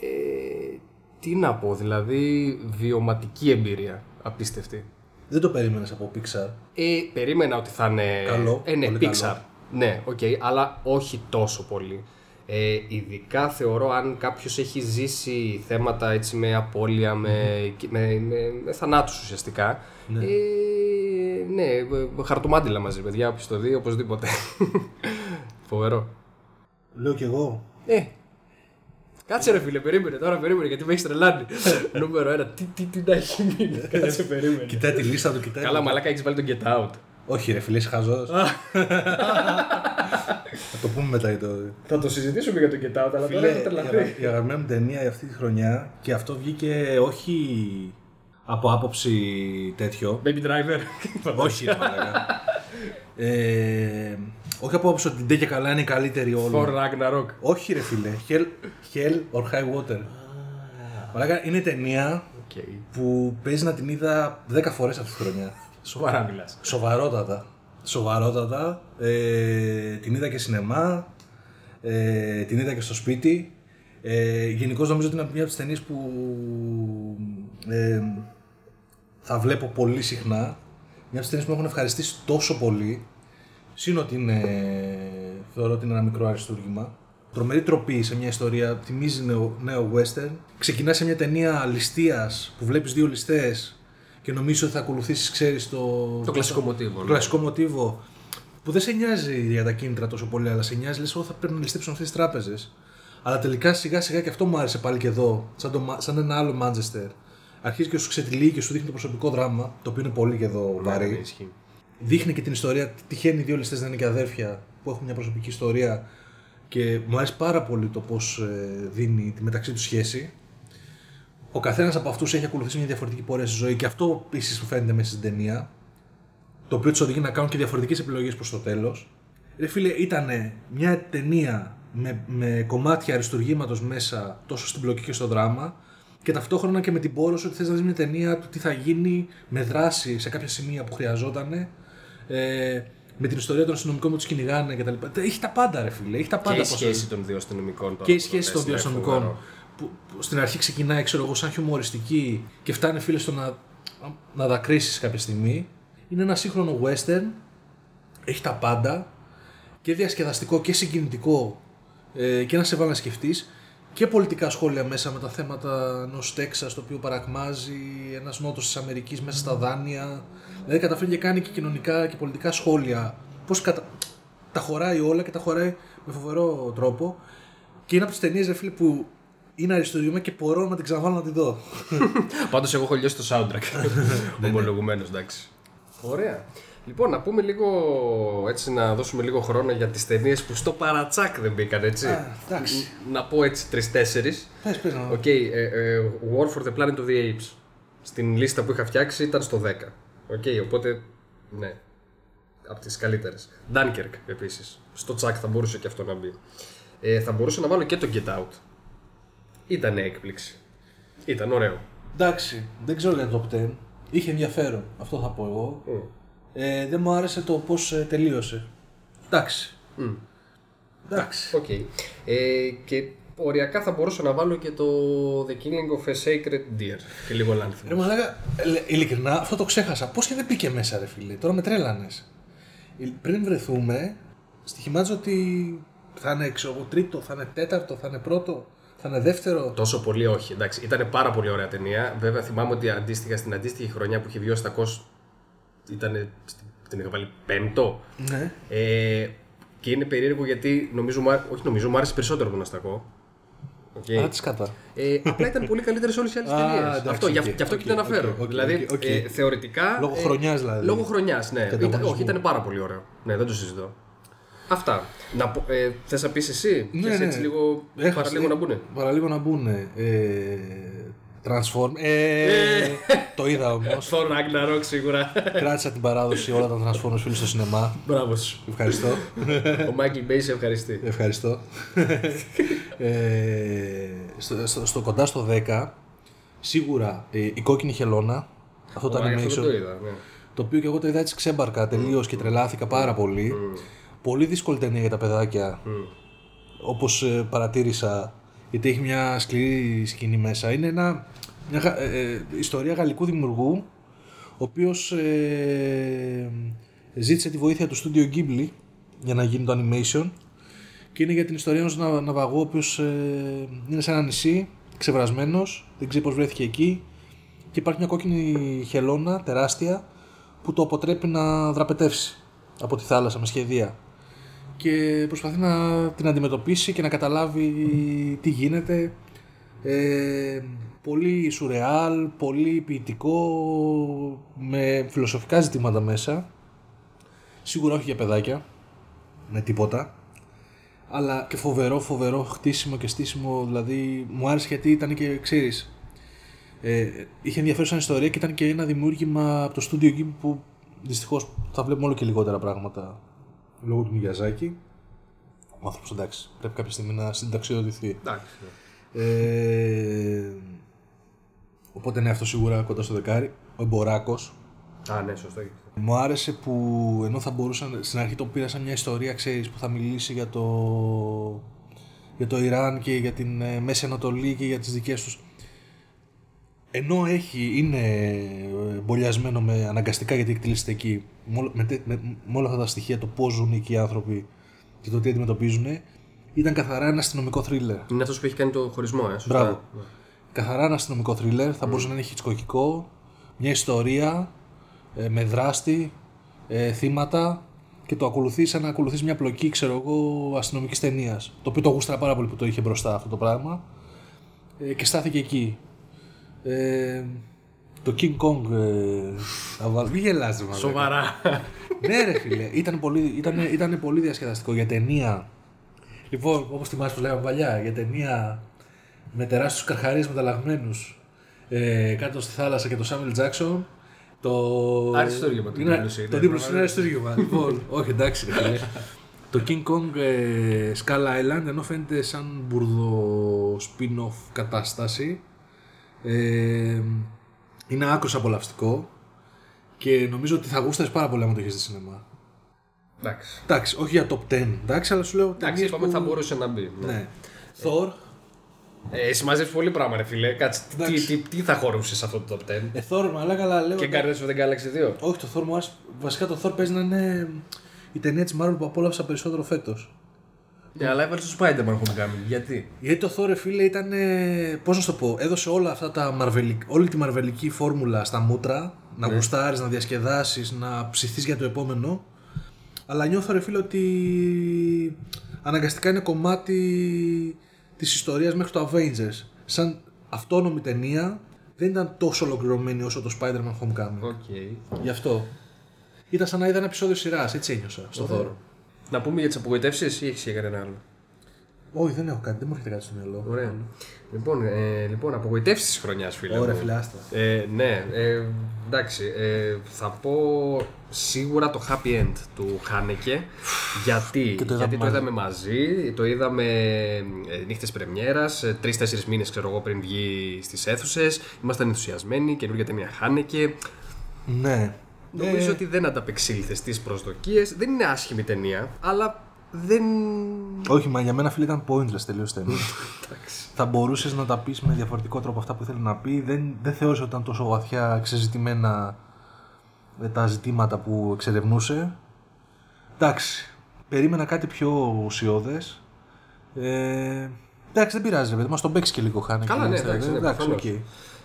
Speaker 1: ε, τι να πω, δηλαδή βιωματική εμπειρία. Απίστευτη.
Speaker 2: Δεν το περίμενες από Pixar.
Speaker 1: Ε, περίμενα ότι θα είναι.
Speaker 2: Καλό,
Speaker 1: Ε, ναι,
Speaker 2: πολύ
Speaker 1: Pixar.
Speaker 2: καλό.
Speaker 1: Ναι, οκ, αλλά όχι τόσο πολύ. Ε, ειδικά θεωρώ αν κάποιος έχει ζήσει θέματα έτσι με απώλεια, με, και- με, με, με θανάτους ουσιαστικά.
Speaker 2: Ναι.
Speaker 1: Ε, ναι, ε, χαρτομάντιλα μαζί, παιδιά, όποιος το δει, οπωσδήποτε. Φοβερό.
Speaker 2: Λέω κι εγώ.
Speaker 1: Ε, κάτσε ρε φίλε, περίμενε τώρα, περίμενε γιατί με έχεις τρελάνει. Νούμερο ένα, τι, τι, τι να έχει μείνει. κάτσε, περίμενε.
Speaker 2: Κοιτάει τη λίστα του, κοιτάει.
Speaker 1: Καλά, μαλάκα, έχεις βάλει τον Get Out.
Speaker 2: Όχι, ρε φίλε, είσαι χαζός. Θα το πούμε μετά για το.
Speaker 1: Θα το συζητήσουμε για τον Get Out, αλλά
Speaker 2: Φίλε,
Speaker 1: τώρα έχω
Speaker 2: η
Speaker 1: τρελαθεί.
Speaker 2: αγα- η αγαπημένη μου ταινία για αυτή τη χρονιά και αυτό βγήκε όχι από άποψη τέτοιο.
Speaker 1: Baby Driver.
Speaker 2: όχι, ρε μαλάκα. ε, όχι από άποψη ότι ντε και καλά είναι η καλύτερη όλων.
Speaker 1: Thor Ragnarok.
Speaker 2: Όχι, ρε φίλε. Hell, Hell or High Water. Μαλάκα, είναι ταινία
Speaker 1: Οκ.
Speaker 2: που παίζει να την είδα 10 φορές αυτή τη χρονιά.
Speaker 1: Σοβαρά μιλάς.
Speaker 2: Σοβαρότατα. Σοβαρότατα. Ε, την είδα και σινεμά. Ε, την είδα και στο σπίτι. Ε, Γενικώς νομίζω ότι είναι μια από τις ταινίες που ε, θα βλέπω πολύ συχνά. Μια από τις ταινίες που με έχουν ευχαριστήσει τόσο πολύ. Συν ότι είναι, θεωρώ ότι είναι ένα μικρό αριστούργημα. Τρομερή τροπή σε μια ιστορία, θυμίζει νέο, νέο western. Ξεκινά σε μια ταινία ληστείας που βλέπεις δύο ληστές και νομίζεις ότι θα ακολουθήσεις, ξέρεις, το,
Speaker 1: Το κλασικό μοτίβο.
Speaker 2: το
Speaker 1: ναι.
Speaker 2: κλασικό μοτίβο που δεν σε νοιάζει για τα κίνητρα τόσο πολύ, αλλά σε νοιάζει, λες, εγώ θα πρέπει να ληστέψουν αυτές τις τράπεζες. Αλλά τελικά σιγά σιγά και αυτό μου άρεσε πάλι και εδώ, σαν, το, Μα- σαν ένα άλλο Manchester. Αρχίζει και σου ξετυλίγει και σου δείχνει το προσωπικό δράμα, το οποίο είναι πολύ και εδώ
Speaker 1: Ναι,
Speaker 2: βαρύ.
Speaker 1: ναι, ισχύει.
Speaker 2: Δείχνει και την ιστορία. Τυχαίνει οι δύο ληστές να είναι και αδέρφια που έχουν μια προσωπική ιστορία και μου αρέσει πάρα πολύ το πώς δίνει τη μεταξύ τους σχέση. Ο καθένας από αυτούς έχει ακολουθήσει μια διαφορετική πορεία στη ζωή και αυτό επίσης που φαίνεται μέσα στην ταινία. Το οποίο τους οδηγεί να κάνουν και διαφορετικές επιλογές προς το τέλος. Ρε φίλε, ήταν μια ταινία με, με κομμάτια αριστουργήματος μέσα τόσο στην πλοκή και στο δράμα και ταυτόχρονα και με την πόρωση ότι θες να δεις μια ταινία του τι θα γίνει με δράση σε κάποια σημεία που χρειαζόταν ε, με την ιστορία των αστυνομικών που τους κυνηγάνε κτλ. Έχει τα πάντα, ρε φίλε. Έχει τα πάντα
Speaker 1: Και η
Speaker 2: πώς-
Speaker 1: σχέση των δύο αστυνομικών. τώρα
Speaker 2: και η
Speaker 1: που το
Speaker 2: σχέση των
Speaker 1: λες,
Speaker 2: δύο
Speaker 1: είναι
Speaker 2: αστυνομικών
Speaker 1: φοβερό.
Speaker 2: Που, που στην αρχή ξεκινάει ξέρω εγώ σαν χιουμοριστική και φτάνει φίλε στο να, να δακρύσεις κάποια στιγμή είναι ένα σύγχρονο western έχει τα πάντα και διασκεδαστικό και συγκινητικό ε, και να σε βάλει να σκεφτείς και πολιτικά σχόλια μέσα με τα θέματα ενός Τέξας το οποίο παρακμάζει ένας νότος της Αμερικής μέσα στα δάνεια. Δηλαδή καταφέρει και κάνει και κοινωνικά και πολιτικά σχόλια. Πώς κατα... τα χωράει όλα και τα χωράει με φοβερό τρόπο. Και είναι από τις ταινίες, ρε φίλε, που είναι αριστούργημα και μπορώ να την ξαναβάλω να την δω.
Speaker 1: Πάντως, εγώ έχω λιώσει το soundtrack.
Speaker 2: Ναι,
Speaker 1: Ομολογουμένως, εντάξει. Ωραία. Λοιπόν, να πούμε λίγο έτσι, να δώσουμε λίγο χρόνο για τις ταινίες που στο παρατσάκ δεν μπήκαν, έτσι.
Speaker 2: Α, εντάξει.
Speaker 1: Να πω έτσι τρει-τέσσερι.
Speaker 2: Πες, πες να
Speaker 1: Οκ, ε, ε, War for the Planet of the Apes. Στην λίστα που είχα φτιάξει ήταν στο 10. Οκ, οπότε ναι. Από τις καλύτερες. Dunkirk επίσης. Στο τσακ θα μπορούσε και αυτό να μπει. Ε, θα μπορούσα να βάλω και το Get Out. Ήταν έκπληξη. Ήταν ωραίο.
Speaker 2: Εντάξει, δεν ξέρω για το top 10. Είχε ενδιαφέρον, αυτό θα πω εγώ.
Speaker 1: Mm.
Speaker 2: Ε, δεν μου άρεσε το πώς τελείωσε. Εντάξει.
Speaker 1: Mm.
Speaker 2: Εντάξει.
Speaker 1: Οκ. Ε, και οριακά θα μπορούσα να βάλω και το The Killing of a Sacred Deer. Και λίγο Λάνθιμο.
Speaker 2: Ρε μαλάκα, ε, ειλικρινά αυτό το ξέχασα. Πώς και δεν μπήκε μέσα, ρε φίλε. Τώρα με τρέλανες. Πριν βρεθούμε, στοιχημάτιζα ότι θα είναι ξέρω, εγώ, τρίτο, θα είναι τέταρτο, θα είναι πρώτο, θα είναι δεύτερο.
Speaker 1: Τόσο πολύ όχι. Εντάξει, ήταν πάρα πολύ ωραία ταινία. Βέβαια θυμάμαι ότι αντίστοιχα στην αντίστοιχη χρονιά που είχε βγει ο Αστακός ήταν. στην- Την είχα βάλει πέμπτο.
Speaker 2: Ναι.
Speaker 1: Ε, και είναι περίεργο γιατί νομίζω, μου άρ- όχι νομίζω, μου άρεσε περισσότερο από τον Αστακό. Οκ.
Speaker 2: Αλλά της σκάτα.
Speaker 1: Ε, απλά ήταν πολύ καλύτερες όλες οι άλλες
Speaker 2: Α,
Speaker 1: ταινίες.
Speaker 2: εντάξει,
Speaker 1: Αυτό, γι'
Speaker 2: οκ,
Speaker 1: γι' αυτό
Speaker 2: οκ,
Speaker 1: και την αναφέρω.
Speaker 2: οκ, οκ,
Speaker 1: δηλαδή,
Speaker 2: οκ, οκ.
Speaker 1: ε, θεωρητικά.
Speaker 2: Λόγω
Speaker 1: ε,
Speaker 2: χρονιάς, δηλαδή.
Speaker 1: Λόγω χρονιάς, ναι.
Speaker 2: Και
Speaker 1: Ήταν,
Speaker 2: ανταγωνισμού.
Speaker 1: όχι, ήταν πάρα πολύ ωραίο. Ναι, δεν το συζητώ. Αυτά. Να πω, ε, θες να πεις εσύ,
Speaker 2: Ναι,
Speaker 1: θες
Speaker 2: ναι.
Speaker 1: έτσι λίγο,
Speaker 2: Έχασε-
Speaker 1: παραλίγο να μπουνε.
Speaker 2: Παραλίγο να μπουν. Ε, transform. Ε, το είδα όμως.
Speaker 1: Thor Ragnarok σίγουρα.
Speaker 2: Κράτησα την παράδοση όλα τα Transformers φίλοι στο σινεμά.
Speaker 1: Μπράβο σου.
Speaker 2: Ευχαριστώ.
Speaker 1: Ο Michael Bay σε ευχαριστεί.
Speaker 2: Ευχαριστώ. ε, στο, στο, στο κοντά στο 10, σίγουρα ε, η κόκκινη χελώνα. Αυτό το
Speaker 1: Ωραία, αυτό
Speaker 2: animation.
Speaker 1: δεν το είδα. Ναι.
Speaker 2: Το οποίο και εγώ το είδα έτσι ξέμπαρκα τελείως και τρελάθηκα πάρα πολύ.
Speaker 1: Mm.
Speaker 2: Πολύ δύσκολη ταινία για τα παιδάκια.
Speaker 1: Mm.
Speaker 2: Όπως παρατήρησα, γιατί έχει μια σκληρή σκηνή μέσα. Είναι ένα, μια γα- ε, ε, ιστορία γαλλικού δημιουργού, ο οποίος ε, ζήτησε τη βοήθεια του Studio Ghibli για να γίνει το animation και είναι για την ιστορία ενός να- ναυαγού ο οποίος ε, είναι σε ένα νησί, ξεβρασμένος, δεν ξέρει πώς βρέθηκε εκεί και υπάρχει μια κόκκινη χελώνα τεράστια που το αποτρέπει να δραπετεύσει από τη θάλασσα με σχεδία και προσπαθεί να την αντιμετωπίσει και να καταλάβει τι γίνεται. Ε, πολύ σουρεάλ, πολύ ποιητικό, με φιλοσοφικά ζητήματα μέσα. Σίγουρα όχι για παιδάκια, με τίποτα. Αλλά και φοβερό, φοβερό χτίσιμο και στήσιμο, δηλαδή μου άρεσε γιατί ήταν και, ξέρεις, ε, είχε ενδιαφέρουσα ιστορία και ήταν και ένα δημιούργημα από το στούντιο εκεί που δυστυχώς θα βλέπουμε όλο και λιγότερα πράγματα λόγω του Μιγιαζάκη. Ο άνθρωπος εντάξει, πρέπει κάποια στιγμή να συνταξιοδοτηθεί.
Speaker 1: Εντάξει.
Speaker 2: Ε, οπότε ναι, αυτό σίγουρα κοντά στο δεκάρι. Ο Εμποράκος.
Speaker 1: Α, ναι, σωστό.
Speaker 2: Μου άρεσε που ενώ θα μπορούσαν, στην αρχή το πήρα σαν μια ιστορία, ξέρεις, που θα μιλήσει για το, για το Ιράν και για την ε, Μέση Ανατολή και για τις δικές τους. Ενώ έχει, είναι ε, μπολιασμένο με αναγκαστικά γιατί εκτελήσεται εκεί, με, όλο- με, τε- με, με όλα αυτά τα στοιχεία, το πώς ζουν εκεί οι άνθρωποι και το τι αντιμετωπίζουν, ήταν καθαρά ένα αστυνομικό θρίλερ.
Speaker 1: Είναι αυτός που έχει κάνει το χωρισμό, ε. Σωστά.
Speaker 2: Μπράβο. Καθαρά ένα αστυνομικό θρίλερ, θα μπορούσε να είναι χιτσκοκικό, μια ιστορία ε, με δράστη, ε, θύματα και το ακολουθείς σαν να ακολουθείς μια πλοκή, ξέρω εγώ, αστυνομικής ταινίας. Το οποίο το γούστρα πάρα πολύ που το είχε μπροστά αυτό το πράγμα ε, και στάθηκε εκεί. Ε, το King Kong. Ε, θα βάλω- Μην γελάς, ρε μαλάκα.
Speaker 1: Σοβαρά.
Speaker 2: Ναι, ρε φίλε, ήταν πολύ, ήταν, ήταν πολύ διασκεδαστικό για ταινία. Λοιπόν, όπως θυμάσαι που λέγαμε παλιά, για ταινία με τεράστιους καρχαρίες μεταλλαγμένους ε, κάτω στη θάλασσα και το Σάμιλ Τζάξον. Το...
Speaker 1: Αριστούργημα το
Speaker 2: είναι-
Speaker 1: δίπλωση,
Speaker 2: Το
Speaker 1: ναι,
Speaker 2: δίπλωση είναι
Speaker 1: πραγματικά.
Speaker 2: αριστούργημα. λοιπόν, όχι εντάξει, ρε φίλε. Το King Kong ε, Skull Island ενώ φαίνεται σαν μπουρδο spin-off κατάσταση ε, είναι άκρως απολαυστικό και νομίζω ότι θα γούσταρες πάρα πολύ άμα το έχεις δει σινεμά.
Speaker 1: Εντάξει.
Speaker 2: Εντάξει, όχι για top 10, εντάξει, αλλά σου λέω
Speaker 1: Εντάξει,
Speaker 2: ταινίες
Speaker 1: είπαμε ότι θα μπορούσε να μπει. ναι.
Speaker 2: Ναι. Thor,
Speaker 1: Ε, εσύ μαζεύεις πολύ πράγμα, ρε φίλε. Κάτσε, τι,
Speaker 2: Εντάξει.
Speaker 1: τι, τι θα χωρούσες σε αυτό το top 10.
Speaker 2: ε, Thor μαλάκα, αλλά λέω...
Speaker 1: Και Guardians of the Galaxy 2.
Speaker 2: Όχι, το Thor μου άρεσε. Βασικά το Thor παίζει να είναι η ταινία της Marvel που απόλαυσα περισσότερο φέτος.
Speaker 1: Ναι, αλλά έβαλε το Spider-Man Homecoming. Γιατί;
Speaker 2: Γιατί το Thor, ρε φίλε, ήταν. Πώς να σου το πω, έδωσε όλα αυτά τα Marvel, όλη τη μαρβελική φόρμουλα στα μούτρα. Να
Speaker 1: Ναι.
Speaker 2: γουστάρεις, να διασκεδάσεις, να ψηθείς για το επόμενο. Αλλά νιώθω, ρε φίλε, ότι αναγκαστικά είναι κομμάτι της ιστορίας μέχρι το Avengers. Σαν αυτόνομη ταινία δεν ήταν τόσο ολοκληρωμένη όσο το Spider-Man Homecoming.
Speaker 1: OK.
Speaker 2: Γι' αυτό. Ήταν σαν να είδα ένα επεισόδιο σειράς, έτσι ένιωσα στο Thor.
Speaker 1: Να πούμε για τις απογοητεύσεις ή έχεις για κανένα άλλο;
Speaker 2: Όχι, δεν έχω κάτι, δεν μου έρχεται κάτι στο μυαλό.
Speaker 1: Ωραία. Λοιπόν, ε, λοιπόν απογοητεύσεις της χρονιάς, φίλε.
Speaker 2: Ωραία,
Speaker 1: μου.
Speaker 2: φίλε, άστα.
Speaker 1: Ε, ναι, ε, εντάξει. Ε, θα πω σίγουρα το happy end του Χάνεκε. Γιατί,
Speaker 2: Και το είδαμε
Speaker 1: γιατί το
Speaker 2: μαζί.
Speaker 1: είδαμε μαζί, το είδαμε ε, νύχτες πρεμιέρας, ε, τρεις-τέσσερις μήνες ξέρω εγώ πριν βγει στις αίθουσες. Ήμασταν ενθουσιασμένοι, καινούργια ταινία Χάνεκε.
Speaker 2: Ναι.
Speaker 1: Νομίζω ότι δεν ανταπεξήλθε στις προσδοκίες. Δεν είναι άσχημη ταινία, αλλά δεν...
Speaker 2: Όχι, μα για μένα φίλε ήταν pointless τελείως ταινία. θα μπορούσες να τα πεις με διαφορετικό τρόπο αυτά που ήθελε να πει. Δεν, δεν θεώρησα ότι ήταν τόσο βαθιά εξεζητημένα ε, τα ζητήματα που εξερευνούσε. Εντάξει. Περίμενα κάτι πιο ουσιώδες. Ε, εντάξει, δεν πειράζει, ρε παιδί. Μα τον παίξεις και λίγο χάνει.
Speaker 1: Καλά, ναι, εντάξει, ναι,
Speaker 2: εντάξει,
Speaker 1: προφανώς.
Speaker 2: οκ.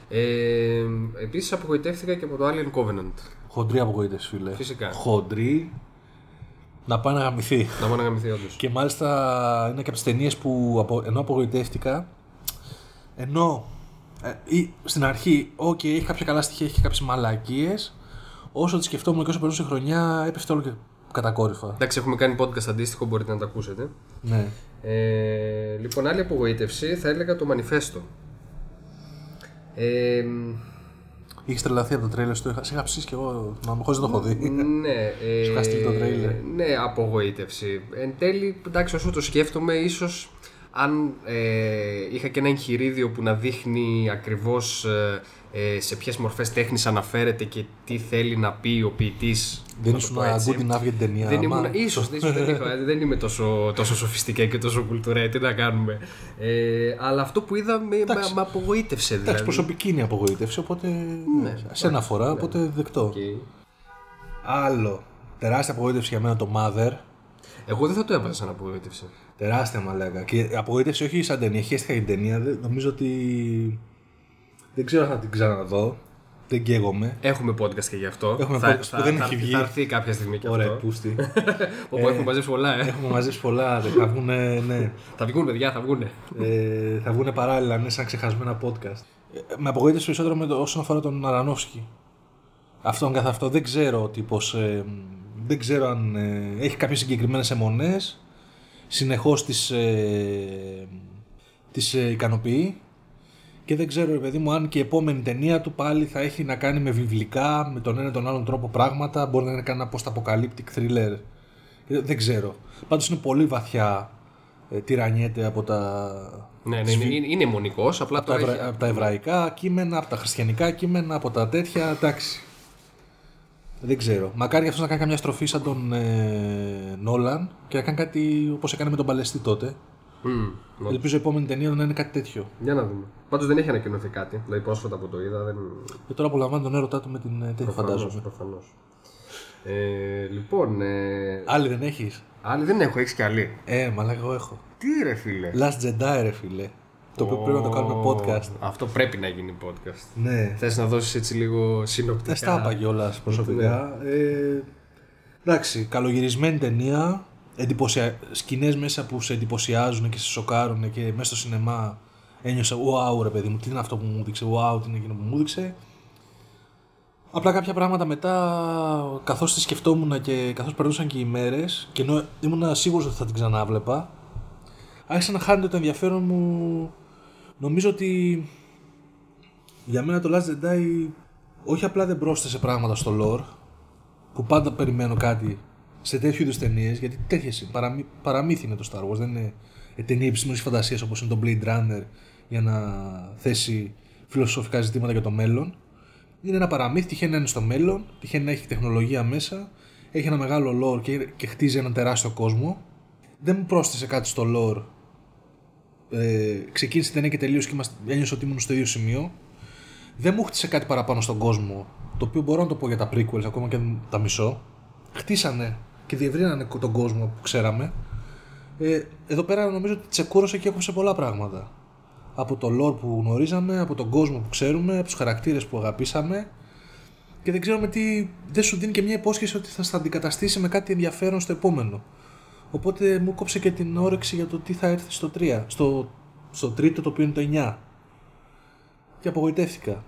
Speaker 1: Ε, επίσης απογοητεύτηκα και από το Alien Covenant.
Speaker 2: Χοντρή απογοήτευση, φίλε.
Speaker 1: Φυσικά.
Speaker 2: Χοντρή. Να πάει να γαμηθεί.
Speaker 1: Να μόνο να γαμηθεί όντως.
Speaker 2: Και μάλιστα είναι και από τις ταινίες που απο, ενώ απογοητεύτηκα, ενώ ε, ή, στην αρχή, οκ, έχει κάποια καλά στοιχεία, έχει κάποιες μαλακίες. Όσο τη σκεφτόμουν και όσο περνούσε η χρονιά, έπεφτε όλο και κατακόρυφα.
Speaker 1: Εντάξει, έχουμε κάνει podcast αντίστοιχο, μπορείτε να το ακούσετε.
Speaker 2: Ναι.
Speaker 1: Ε, λοιπόν, άλλη απογοήτευση θα έλεγα το Manifesto. Ε,
Speaker 2: Είχε τρελαθεί από το τρέιλερ του, είχα, σε είχα ψήσει κι εγώ, μα χωρίς να το έχω δει.
Speaker 1: ναι, ε,
Speaker 2: Σου είχα στείλει το τρέιλερ.
Speaker 1: Ναι, απογοήτευση. Εν τέλει, εντάξει, όσο το σκέφτομαι, ίσως αν ε, είχα και ένα εγχειρίδιο που να δείχνει ακριβώς ε, ε, σε ποιες μορφές τέχνης αναφέρεται και τι θέλει να πει ο ποιητής.
Speaker 2: Δεν ήσουν good enough για την ταινία.
Speaker 1: Δεν
Speaker 2: μα-
Speaker 1: ήμουν, ίσως, ίσως δεν, είχα, δεν είμαι τόσο, τόσο σοφιστικά και τόσο κουλτουρέ, τι να κάνουμε. Ε, αλλά αυτό που είδα με, με, με απογοήτευσε δηλαδή.
Speaker 2: Εντάξει, προσωπική είναι η απογοήτευση, οπότε. Ναι, σε ένα φορά, οπότε δεκτό.
Speaker 1: Οκ.
Speaker 2: Άλλο. Τεράστια απογοήτευση για μένα το Mother.
Speaker 1: Εγώ δεν θα το έβαζα σαν απογοήτευση.
Speaker 2: Τεράστια μαλάκα. Και απογοήτευση όχι σαν ταινία. Χέστηκα για την ταινία. Δεν- Νομίζω ότι. Δεν ξέρω αν θα την ξαναδώ. Δεν καίγομαι.
Speaker 1: Έχουμε podcast και γι' αυτό.
Speaker 2: Έχουμε
Speaker 1: θα,
Speaker 2: podcast
Speaker 1: θα,
Speaker 2: που δεν
Speaker 1: θα,
Speaker 2: έχει
Speaker 1: θα,
Speaker 2: βγει.
Speaker 1: θα έρθει κάποια στιγμή και
Speaker 2: Ωραία,
Speaker 1: αυτό.
Speaker 2: πούστη.
Speaker 1: Όπου έχουμε μαζέψει πολλά, ε.
Speaker 2: Έχουμε μαζέψει πολλά. Θα βγουν, ναι.
Speaker 1: θα βγουν, παιδιά, θα βγουν.
Speaker 2: ε, θα βγουν παράλληλα, ναι, σαν ξεχασμένα podcast. Ε, με απογοήτευσε περισσότερο με το, όσον αφορά τον Αρανόφσκι. Αυτόν καθ' αυτό δεν ξέρω ο τύπος, ε, δεν ξέρω αν ε, έχει κάποιες συγκεκριμένες αιμονές, συνεχώς τις, ε, τις ε, ικανοποιεί και δεν ξέρω ρε παιδί μου αν και η επόμενη ταινία του πάλι θα έχει να κάνει με βιβλικά, με τον ένα ή τον άλλον τρόπο πράγματα, μπορεί να είναι κανένα post-apocalyptic thriller, Ε, δεν ξέρω. Πάντως είναι πολύ βαθιά, ε, τυραννιέται από τα
Speaker 1: ναι, ναι, είναι, είναι, είναι μονικός, απλά
Speaker 2: από τα,
Speaker 1: τώρα
Speaker 2: ευρα...
Speaker 1: έχει...
Speaker 2: από τα εβραϊκά κείμενα, από τα χριστιανικά κείμενα, από τα τέτοια. Εντάξει. Δεν ξέρω. Μακάρι αυτός να κάνει καμιά στροφή σαν τον ε, Νόλαν και να κάνει κάτι όπως έκανε με τον Παλαιστή τότε.
Speaker 1: Μμμ, ναι.
Speaker 2: Ελπίζω η επόμενη ταινία να είναι κάτι τέτοιο.
Speaker 1: Για να δούμε. Πάντως δεν έχει ανακοινωθεί κάτι. Δηλαδή πρόσφατα που το είδα δεν...
Speaker 2: Και τώρα απολαμβάνει τον έρωτά του με την ε, τέτοια, φαντάζομαι.
Speaker 1: Προφανώς. Ε, λοιπόν, ε,
Speaker 2: Άλλη δεν έχεις;
Speaker 1: άλλη δεν έχω, έχεις κι άλλη.
Speaker 2: Ε, μαλάκα, εγώ έχω.
Speaker 1: Τι ρε φίλε.
Speaker 2: Last Jedi, ρε φίλε. Το οποίο πρέπει να το κάνουμε podcast.
Speaker 1: Αυτό πρέπει να γίνει podcast.
Speaker 2: Ναι.
Speaker 1: Θες να δώσεις έτσι λίγο συνοπτικά;
Speaker 2: Δεν στα είπα κιόλας προσωπικά. Ε, εντάξει, καλογυρισμένη ταινία. Εντυπωσια... Σκηνές μέσα που σε εντυπωσιάζουν και σε σοκάρουν και μέσα στο σινεμά ένιωσα wow ρε παιδί μου, τι είναι αυτό που μου έδειξε, wow, τι είναι εκείνο που μου έδειξε. Απλά κάποια πράγματα μετά, καθώς τη σκεφτόμουν και καθώς περνούσαν και οι μέρες και ενώ ήμουν σίγουρος ότι θα την ξανάβλεπα, άρχισε να χάνεται το ενδιαφέρον μου. Νομίζω ότι για μένα το Last Jedi όχι απλά δεν πρόσθεσε πράγματα στο lore, που πάντα περιμένω κάτι σε τέτοιου είδους ταινίες, γιατί τέτοιες είναι. Παραμύ, παραμύθι είναι το Star Wars, δεν είναι ε, ταινία επιστημονική φαντασίας όπως είναι το Blade Runner για να θέσει φιλοσοφικά ζητήματα για το μέλλον. Είναι ένα παραμύθι, τυχαίνει να είναι στο μέλλον, τυχαίνει να έχει τεχνολογία μέσα, έχει ένα μεγάλο lore και, και χτίζει έναν τεράστιο κόσμο. Δεν μου πρόσθεσε κάτι στο lore. Ε, ξεκίνησε η ταινία και τελείωσε και είμαστε, ένιωσα ότι ήμουν στο ίδιο σημείο δεν μου χτίσε κάτι παραπάνω στον κόσμο. Το οποίο μπορώ να το πω για τα prequels, ακόμα και αν τα μισώ. Χτίσανε και διευρύνανε τον κόσμο που ξέραμε. Ε, εδώ πέρα νομίζω ότι τσεκούρωσε και έκοψε πολλά πράγματα. Από το lore που γνωρίζαμε, από τον κόσμο που ξέρουμε, από τους χαρακτήρες που αγαπήσαμε. Και δεν ξέρουμε τι. Δεν σου δίνει και μια υπόσχεση ότι θα στα αντικαταστήσει με κάτι ενδιαφέρον στο επόμενο. Οπότε μου κόψε και την όρεξη για το τι θα έρθει στο 3. Στο, στο τρίτο το οποίο είναι το 9 και απογοητεύτηκα.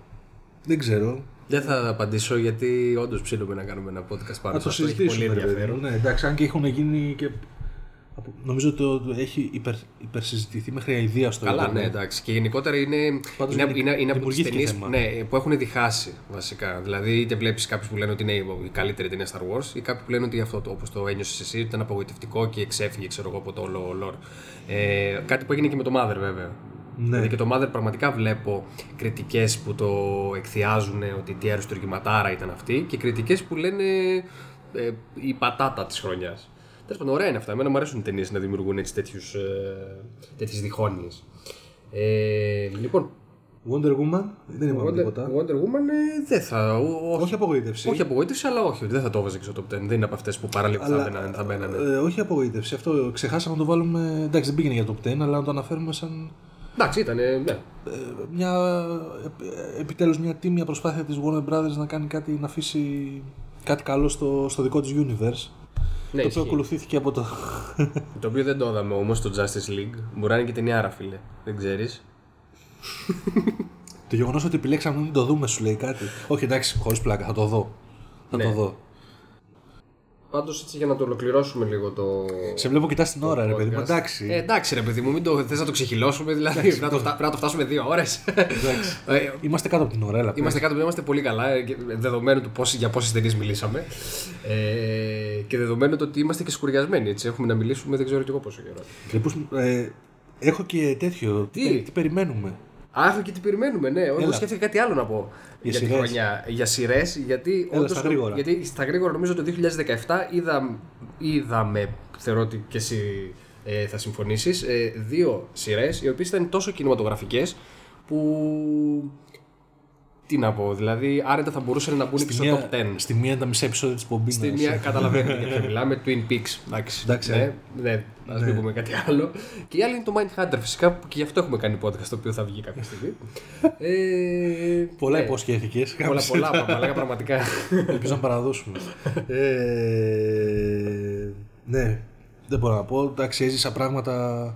Speaker 2: Δεν ξέρω.
Speaker 1: Δεν θα απαντήσω γιατί όντως ψήνουμε να κάνουμε ένα podcast πάνω
Speaker 2: Να το
Speaker 1: σε αυτό. Έχει
Speaker 2: συζητήσουμε.
Speaker 1: πολύ
Speaker 2: ρε παιδί
Speaker 1: ενδιαφέρον.
Speaker 2: μου. Ναι, εντάξει, αν και έχουν γίνει και. από- Νομίζω ότι το το έχει υπερ, υπερσυζητηθεί μέχρι αηδία στο
Speaker 1: Καλά, ναι,
Speaker 2: ίντερνετ.
Speaker 1: εντάξει. Και γενικότερα είναι,
Speaker 2: Πάντως
Speaker 1: είναι,
Speaker 2: γενικ-
Speaker 1: είναι, είναι από τις
Speaker 2: δημιουργήθηκε
Speaker 1: ταινίες
Speaker 2: θέμα.
Speaker 1: ναι, που έχουν διχάσει βασικά. Δηλαδή, είτε βλέπεις κάποιους που λένε ότι είναι η καλύτερη ταινία Star Wars, ή κάποιοι που λένε ότι αυτό όπως το ένιωσες εσύ, ότι ήταν απογοητευτικό και ξέφυγε ξέρω εγώ, από το όλο lore. Ε, κάτι που έγινε και με το Mother, βέβαια.
Speaker 2: Ναι.
Speaker 1: Δηλαδή και το Mother πραγματικά βλέπω κριτικές που το εκθιάζουν ότι τι αριστουργηματάρα ήταν αυτή και κριτικές που λένε ε, η πατάτα της χρονιάς. Τέλος πάντων, ωραία είναι αυτά. Εμένα μου αρέσουν οι ταινίες να δημιουργούν έτσι τέτοιους, ε, τέτοιες διχόνοιες. Ε, λοιπόν,
Speaker 2: Wonder Woman, δεν είπαμε
Speaker 1: Wonder,
Speaker 2: τίποτα.
Speaker 1: Wonder Woman ε, δεν θα. ό- όχι,
Speaker 2: Όχι απογοήτευση.
Speaker 1: όχι απογοήτευση, αλλά όχι. Δεν θα το έβαζε και στο top 10. Δεν είναι από αυτές που παραλίγο θα, μπαίνανε- θα μπαίνανε.
Speaker 2: Ε, όχι απογοήτευση. Αυτό ξεχάσαμε να το βάλουμε. Εντάξει, δεν πήγαινε για το top 10, αλλά να το αναφέρουμε σαν
Speaker 1: Εντάξει, ήταν. Ναι.
Speaker 2: ε, μια, ε, επιτέλους μια τίμια προσπάθεια της Warner Brothers να κάνει κάτι, να αφήσει κάτι καλό στο, στο δικό της universe.
Speaker 1: ναι
Speaker 2: το οποίο
Speaker 1: ισχύει.
Speaker 2: ακολουθήθηκε από το.
Speaker 1: Το οποίο δεν το είδαμε όμως στο Justice League. Μπορεί να είναι και ταινιάρα, φίλε. Δεν ξέρεις.
Speaker 2: το γεγονός ότι επιλέξαμε να μην το δούμε σου λέει κάτι. Όχι, εντάξει, χωρίς πλάκα, θα το δω. Θα
Speaker 1: Ναι.
Speaker 2: το δω.
Speaker 1: Πάντως έτσι για να το ολοκληρώσουμε λίγο το.
Speaker 2: Σε βλέπω κοιτάς την ώρα, ρε παιδί μου.
Speaker 1: podcast.
Speaker 2: Εντάξει.
Speaker 1: Ε, εντάξει, ρε παιδί μου, μην το θες να το ξεχυλώσουμε, δηλαδή. πρέπει, να το, φτα- πρέπει να το φτάσουμε δύο ώρες.
Speaker 2: Εντάξει. Είμαστε κάτω από την ώρα, έλα. πες.
Speaker 1: Είμαστε κάτω, είμαστε πολύ καλά, ε, και δεδομένου του πώς, για πόσες ταινίες μιλήσαμε. Ε, και δεδομένου του ότι είμαστε και σκουριασμένοι. Έτσι. Έχουμε να μιλήσουμε δεν ξέρω κι εγώ πόσο καιρό.
Speaker 2: Λοιπόν, ε, έχω και τέτοιο. Τι,
Speaker 1: Τι;
Speaker 2: περι- τι περιμένουμε;
Speaker 1: Αχ, και τι περιμένουμε, ναι. Εγώ
Speaker 2: Έλα.
Speaker 1: σκέφτηκα κάτι άλλο να πω για, τη
Speaker 2: σειρές.
Speaker 1: χρονιά. Για σειρές, γιατί.
Speaker 2: Έλα,
Speaker 1: όντως
Speaker 2: στα
Speaker 1: το-
Speaker 2: γρήγορα.
Speaker 1: Γιατί στα γρήγορα νομίζω το 2017 είδα, είδαμε, θεωρώ ότι και εσύ ε, θα συμφωνήσεις, δύο σειρές οι οποίες ήταν τόσο κινηματογραφικές που. Τι να πω, δηλαδή άρετα θα μπορούσαν να μπουν και στο top 10.
Speaker 2: στη μία τα μισά επεισόδια της πομπής.
Speaker 1: Στη μία καταλαβαίνετε για ποιο μιλάμε, Twin Peaks. Εντάξει,
Speaker 2: Εντάξει,
Speaker 1: ναι,
Speaker 2: ε.
Speaker 1: ναι, ας μην πούμε κάτι άλλο. Και η άλλη είναι το Mindhunter φυσικά, που και γι' αυτό έχουμε κάνει podcast το οποίο θα βγει κάποια στιγμή. ε,
Speaker 2: Πολλά
Speaker 1: ναι,
Speaker 2: υποσχέθηκες.
Speaker 1: Πολλά, πολλά, πολλά, πραγματικά.
Speaker 2: Ελπίζω να παραδώσουμε. ε, ναι, δεν μπορώ να πω. Εντάξει, έζησα πράγματα.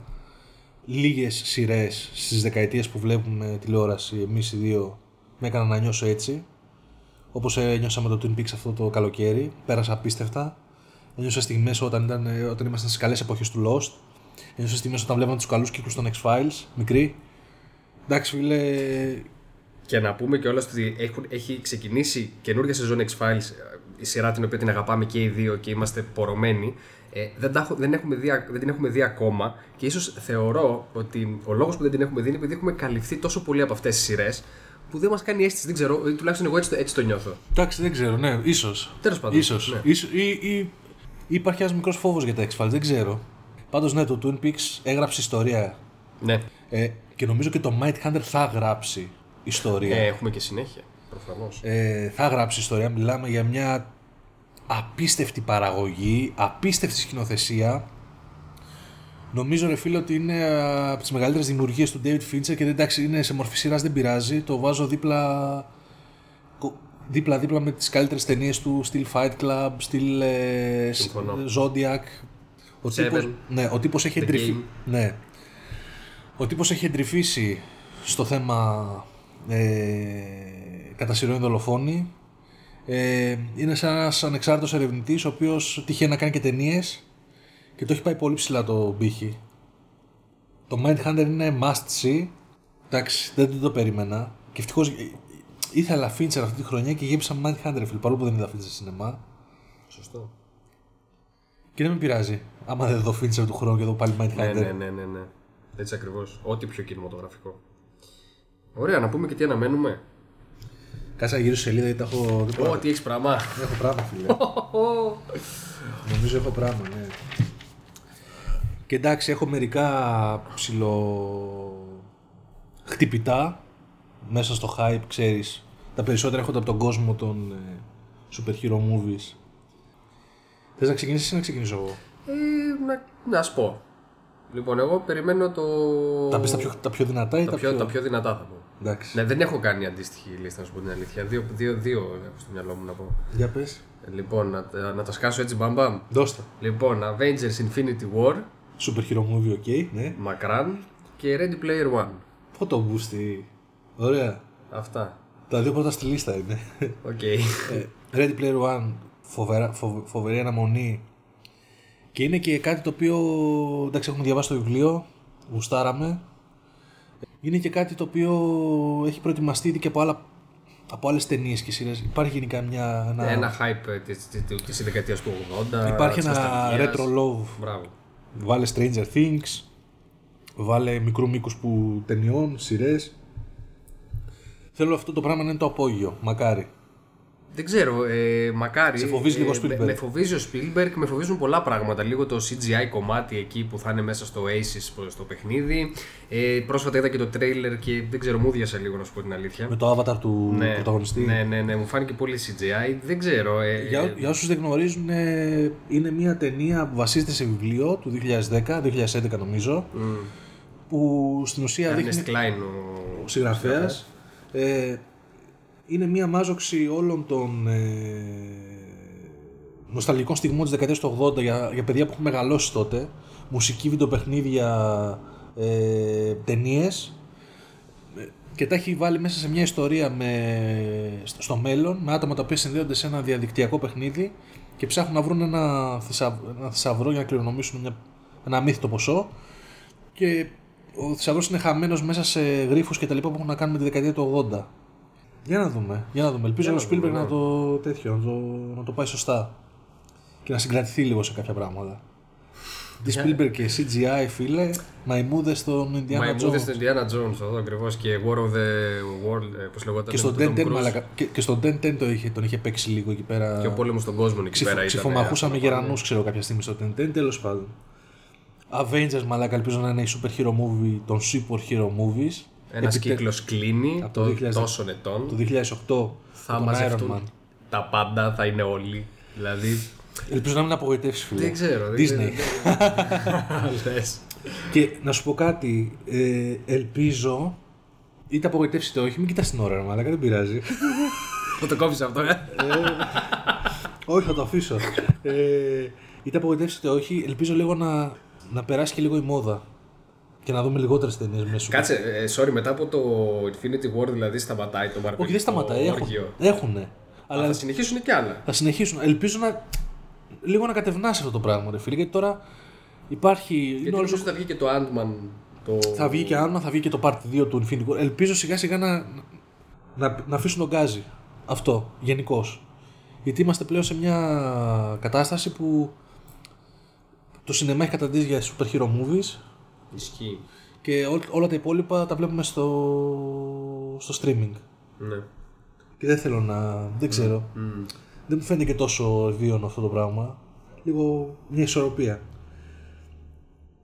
Speaker 2: Λίγες σειρές στις δεκαετίες που βλέπουμε τηλεόραση, εμείς οι δύο, με έκαναν να νιώσω έτσι. Όπως ένιωσα με το Twin Peaks αυτό το καλοκαίρι. Πέρασα απίστευτα. Ένιωσα στιγμές όταν, ήταν, ε, όταν ήμασταν στις καλές εποχές του Lost. Ένιωσα στιγμές όταν βλέπαμε τους καλούς κύκλους των X-Files, μικροί. Εντάξει, φίλε,
Speaker 1: Και να πούμε και ότι έχουν, έχει ξεκινήσει καινούργια σεζόν X-Files, η σειρά την οποία την αγαπάμε και οι δύο και είμαστε πορωμένοι. Ε, δεν, τα, έχω- δεν, έχουμε δει, α- δεν την έχουμε δει ακόμα και ίσως θεωρώ ότι ο λόγος που δεν την έχουμε δει είναι επειδή έχουμε καλυφθεί τόσο πολύ από αυτές τις σειρές που δεν μας κάνει αίσθηση, δεν ξέρω, ε, τουλάχιστον εγώ έτσι, το- έτσι το νιώθω.
Speaker 2: Εντάξει, δεν ξέρω, ναι, ίσως.
Speaker 1: Τέλος πάντων,
Speaker 2: Ίσως.
Speaker 1: ναι.
Speaker 2: Ίσως. Ή, ή, ή υπάρχει ένας μικρός φόβος για τα X-Files, δεν ξέρω. Πάντως, ναι, το Twin Peaks έγραψε ιστορία.
Speaker 1: Ναι,
Speaker 2: Ε, και νομίζω και το Mindhunter θα γράψει ιστορία.
Speaker 1: ε, έχουμε και συνέχεια, προφανώς.
Speaker 2: Ε, θα γράψει ιστορία. Μιλάμε για μια απίστευτη παραγωγή, απίστευτη σκηνοθεσία. Νομίζω ρε φίλε ότι είναι α, από τις μεγαλύτερες δημιουργίες του David Fincher και εντάξει είναι σε μορφή σειράς δεν πειράζει. Το βάζω δίπλα κο- δίπλα-δίπλα με τις καλύτερες ταινίες του στυλ Fight Club, στυλ ε,
Speaker 1: Συμφωνώ.
Speaker 2: Zodiac. Ο
Speaker 1: Seven.
Speaker 2: τύπος, ναι, ο τύπος έχει
Speaker 1: The
Speaker 2: εντρυφεί.
Speaker 1: Game.
Speaker 2: Ναι. Ο τύπος έχει εντρυφήσει στο θέμα ε, κατά σειρών δολοφόνη. Ε, είναι σαν ένας ανεξάρτητος ερευνητής ο οποίος τυχαίνει να κάνει και ταινίες και το έχει πάει πολύ ψηλά το πύχη. Το Mindhunter είναι must see. Εντάξει, δεν, δεν το περίμενα. Και ευτυχώς ήθελα Fincher αυτή τη χρονιά και γέμισα Mindhunter, φίλε, παρόλο που δεν είδα Fincher σε σινεμά.
Speaker 1: Σωστό.
Speaker 2: Και δεν με πειράζει. Άμα δεν δω Fincher του χρόνου και δω πάλι Mindhunter.
Speaker 1: Ναι, ναι, ναι, ναι, ναι. Έτσι ακριβώς. Ό,τι πιο κινηματογραφικό. Ωραία, να πούμε και τι αναμένουμε.
Speaker 2: Κάτσα γύρω σελίδα γιατί τα έχω. δεν μπορώ.
Speaker 1: Ό,τι έχεις πράγμα.
Speaker 2: Έχω πράγμα, φίλε. Νομίζω έχω πράγμα, ναι. Και εντάξει, έχω μερικά ψηλο χτυπητά μέσα στο hype, ξέρεις. Τα περισσότερα έρχονται από τον κόσμο των ε, super hero movies. Θες να ξεκινήσεις ή να ξεκινήσω εγώ;
Speaker 1: Ε, να, να σου πω. Λοιπόν, εγώ περιμένω το.
Speaker 2: Τα πεις τα πιο, τα πιο δυνατά ή
Speaker 1: τα
Speaker 2: τα,
Speaker 1: πιο, τα πιο δυνατά θα πω.
Speaker 2: Εντάξει.
Speaker 1: Ναι, δεν έχω κάνει αντίστοιχη λίστα, να σου πω την αλήθεια. Δύο, δύο, δύο έχω στο μυαλό μου να πω.
Speaker 2: Για πες.
Speaker 1: Ε, Λοιπόν, να, τα- να τα σκάσω έτσι μπαμπαμ.
Speaker 2: Δώσ' τα.
Speaker 1: Λοιπόν, Avengers Infinity War,
Speaker 2: Super hero movie, ok, ναι.
Speaker 1: Μακράν και Ready Player One.
Speaker 2: Φωτομπούστη. Ωραία.
Speaker 1: Αυτά.
Speaker 2: Τα δύο πρώτα στη λίστα είναι.
Speaker 1: Οκ.
Speaker 2: Ε, Ready Player One, φοβερά, φοβ- φοβερή αναμονή. Και είναι και κάτι το οποίο, εντάξει έχουμε διαβάσει το βιβλίο, γουστάραμε. Είναι και κάτι το οποίο έχει προετοιμαστεί ήδη και από, άλλα, από άλλες ταινίες και σειρές. Υπάρχει γενικά μια, ένα,
Speaker 1: Ένα hype ε, της, της, της, της δεκαετίας του 80.
Speaker 2: υπάρχει
Speaker 1: της
Speaker 2: ένα
Speaker 1: νοσταλγίας.
Speaker 2: retro love.
Speaker 1: Μπράβο.
Speaker 2: Βάλε Stranger Things, βάλε μικρού μήκους που ταινιών, σειρές. Θέλω αυτό το πράγμα να είναι το απόγειο, μακάρι.
Speaker 1: Δεν ξέρω, ε, μακάρι.
Speaker 2: Σε φοβίζει λίγο ο
Speaker 1: με,
Speaker 2: Spielberg.
Speaker 1: με φοβίζει ο Spielberg, με φοβίζουν πολλά πράγματα. Λίγο το CGI κομμάτι εκεί που θα είναι μέσα στο Aces στο παιχνίδι. Ε, πρόσφατα είδα και το trailer και δεν ξέρω, μου διάσα λίγο να σου πω την αλήθεια.
Speaker 2: Με το avatar του πρωταγωνιστή.
Speaker 1: ναι, ναι, ναι, μου φάνηκε πολύ CGI. Δεν ξέρω. Ε,
Speaker 2: Για,
Speaker 1: ε,
Speaker 2: για όσους δεν γνωρίζουν, ε, είναι μια ταινία που βασίζεται σε βιβλίο του 2010, 2011 νομίζω, που στην ουσία δείχνει
Speaker 1: Ernest Klein ο
Speaker 2: ο συγγραφέας. Ε, είναι μια μάζοξη όλων των ε, νοσταλγικών στιγμών της δεκαετίας του 80 για, για παιδιά που έχουν μεγαλώσει τότε. Μουσική, βιντεοπαιχνίδια, ε, ταινίες Ε, και τα έχει βάλει μέσα σε μια ιστορία με, στο- στο μέλλον με άτομα τα οποία συνδέονται σε ένα διαδικτυακό παιχνίδι και ψάχνουν να βρουν ένα, θησαυ- ένα θησαυρό για να κληρονομήσουν μια, ένα αμύθιτο ποσό και ο θησαυρός είναι χαμένος μέσα σε γρήφου και τα λοιπά που έχουν να κάνουν με τη δεκαετία του 80. Για να δούμε. Για να δούμε. Ελπίζω
Speaker 1: Για
Speaker 2: ο
Speaker 1: να δούμε,
Speaker 2: Spielberg
Speaker 1: ναι.
Speaker 2: να το τέτοιο, να το, να το πάει σωστά. Και να συγκρατηθεί λίγο σε κάποια πράγματα. Τη Spielberg και CGI, φίλε. Μαϊμούδε στον Indiana
Speaker 1: Μαϊμούδε
Speaker 2: Jones.
Speaker 1: στην Indiana Jones, εδώ ακριβώς και War of the World, ε, πώς λεγόταν.
Speaker 2: Και στον
Speaker 1: με τον
Speaker 2: 10
Speaker 1: Tom Cruise.
Speaker 2: μαλακα. Και, και στον 10 το είχε, τον είχε παίξει λίγο εκεί πέρα.
Speaker 1: Και ο πόλεμος στον κόσμο εκεί
Speaker 2: Ξυφο,
Speaker 1: πέρα ήταν.
Speaker 2: ξυφομαχούσαμε
Speaker 1: αυτό το
Speaker 2: γερανούς, ξέρω κάποια στιγμή στο 10 τέλος πάντων. Avengers, μαλακα, ελπίζω να είναι η super hero movie των super hero movies.
Speaker 1: Ένας
Speaker 2: Επιτε-
Speaker 1: κύκλος κλείνει
Speaker 2: Από το
Speaker 1: των
Speaker 2: 2000.
Speaker 1: τόσων ετών.
Speaker 2: Το 2008
Speaker 1: Θα
Speaker 2: τον Iron
Speaker 1: μαζευτούν
Speaker 2: Man.
Speaker 1: τα πάντα, θα είναι όλοι. Δηλαδή.
Speaker 2: Ελπίζω να μην απογοητεύσεις, φίλε.
Speaker 1: Δεν ξέρω. δεν
Speaker 2: Disney.
Speaker 1: ξέρω. Λες.
Speaker 2: Και να σου πω κάτι, ε, ελπίζω είτε απογοητεύσεις είτε όχι, μην κοιτάς την ώρα, ρε μαλάκα, δεν πειράζει.
Speaker 1: Θα το κόψεις αυτό, ε.
Speaker 2: όχι, θα το αφήσω. ε, είτε απογοητεύσεις είτε όχι, ελπίζω λίγο να, να περάσει και λίγο η μόδα. Και να δούμε λιγότερες ταινίες μέσα.
Speaker 1: Κάτσε, ε, sorry, μετά από το Infinity War δηλαδή σταματάει το Marvel.
Speaker 2: Όχι, δεν σταματάει. Έχουν,
Speaker 1: Όργιο.
Speaker 2: έχουνε.
Speaker 1: Αλλά
Speaker 2: Αλλά
Speaker 1: θα συνεχίσουν κι άλλα.
Speaker 2: θα συνεχίσουν. Ελπίζω να. λίγο να κατευνάσει αυτό το πράγμα, ρε φίλε. Γιατί τώρα υπάρχει. είναι
Speaker 1: Γιατί
Speaker 2: όλος ο-
Speaker 1: νομίζω θα βγει και το Ant-Man. Το...
Speaker 2: Θα βγει και Άντμα, θα βγει και το Part 2 του Infinity War. Ελπίζω σιγά σιγά να, να, να αφήσουν τον γκάζι. Αυτό, γενικώς. Γιατί είμαστε πλέον σε μια κατάσταση που το σινεμά έχει καταντήσει για super hero movies
Speaker 1: Ισχύει.
Speaker 2: και ό, όλα τα υπόλοιπα τα βλέπουμε στο, στο streaming.
Speaker 1: Ναι.
Speaker 2: Και δεν θέλω να. δεν ξέρω.
Speaker 1: Μμμ.
Speaker 2: Δεν μου φαίνεται και τόσο ευίωνο αυτό το πράγμα. Λίγο μια ισορροπία.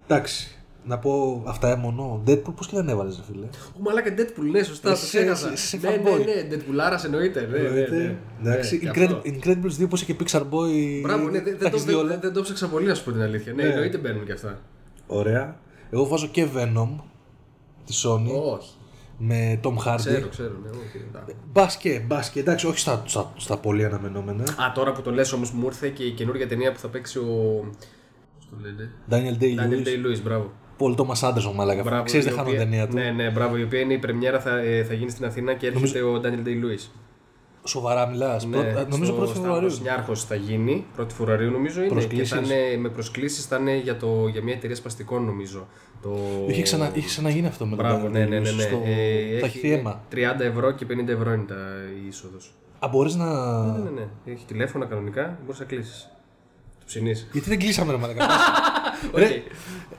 Speaker 2: Εντάξει. Να πω αυτά μόνο. Deadpool πώς και δεν έβαλες ρε φίλε.
Speaker 1: Ο μαλάκα Deadpool, ναι, σωστά,
Speaker 2: Εσύ-
Speaker 1: το ξέχασα.
Speaker 2: εσύ- εσύ
Speaker 1: Ναι, ναι,
Speaker 2: fanboy.
Speaker 1: ναι, Deadpool, άρας εννοείται. Ναι, ναι, ναι.
Speaker 2: Εντάξει.
Speaker 1: Ναι, και
Speaker 2: Incredible,
Speaker 1: αυτό.
Speaker 2: Incredibles 2 πως είχε Pixar Boy.
Speaker 1: Μπράβο, ναι, δεν,
Speaker 2: τα
Speaker 1: δεν, το,
Speaker 2: έχεις δει
Speaker 1: δεν,
Speaker 2: όλα.
Speaker 1: δεν, δεν το ψάξα πολύ, να σου πω την αλήθεια. Ναι,
Speaker 2: Ναι.
Speaker 1: εννοείται μπαίνουν κι αυτά.
Speaker 2: Ωραία. Εγώ βάζω και Venom τη Sony
Speaker 1: Όχι.
Speaker 2: με Tom Hardy.
Speaker 1: Ξέρω, ξέρω, ναι, όχι. εντάξει.
Speaker 2: Μπάσκε, μπάσκε. Εντάξει, όχι στα, στα, στα πολύ αναμενόμενα.
Speaker 1: Α, τώρα που το λες όμως μου ήρθε και η καινούργια ταινία που θα παίξει ο... Πώς το λένε;
Speaker 2: Daniel
Speaker 1: Daniel
Speaker 2: Day-Lewis.
Speaker 1: Day-Lewis, μπράβο.
Speaker 2: Paul Thomas Anderson, μαλάκα.
Speaker 1: Μπράβο,
Speaker 2: Ξέρεις,
Speaker 1: η
Speaker 2: δεν χάνω
Speaker 1: οποία-
Speaker 2: ταινία του.
Speaker 1: Ναι, ναι, μπράβο, η οποία είναι η πρεμιέρα θα, ε, θα γίνει στην Αθήνα και έρχεται ο Daniel Day-Lewis.
Speaker 2: Σοβαρά μιλάς.
Speaker 1: Ναι,
Speaker 2: νομίζω 1η Φεβρουαρίου.
Speaker 1: Νιάρχος θα γίνει. 1η Φεβρουαρίου νομίζω είναι.
Speaker 2: Προσκλήσεις.
Speaker 1: Και θα είναι με προσκλήσεις θα είναι για, το, για μια εταιρεία σπαστικών νομίζω. Το...
Speaker 2: Είχε, ξανα, είχε ξαναγίνει αυτό με τον
Speaker 1: Μπράβο,
Speaker 2: Daniel
Speaker 1: ναι, ναι, ναι.
Speaker 2: Day-Lewis
Speaker 1: ναι.
Speaker 2: Στο...
Speaker 1: Ε,
Speaker 2: Θα
Speaker 1: έχει-
Speaker 2: έχει αίμα.
Speaker 1: 30 ευρώ και 50 ευρώ είναι τα, η είσοδος.
Speaker 2: Α, μπορείς να...
Speaker 1: Ναι, ναι, ναι. Έχει τηλέφωνα κανονικά, μπορείς να κλείσεις. Το ψήνεις.
Speaker 2: Γιατί δεν κλείσαμε ρε μαλάκα.
Speaker 1: Όχι.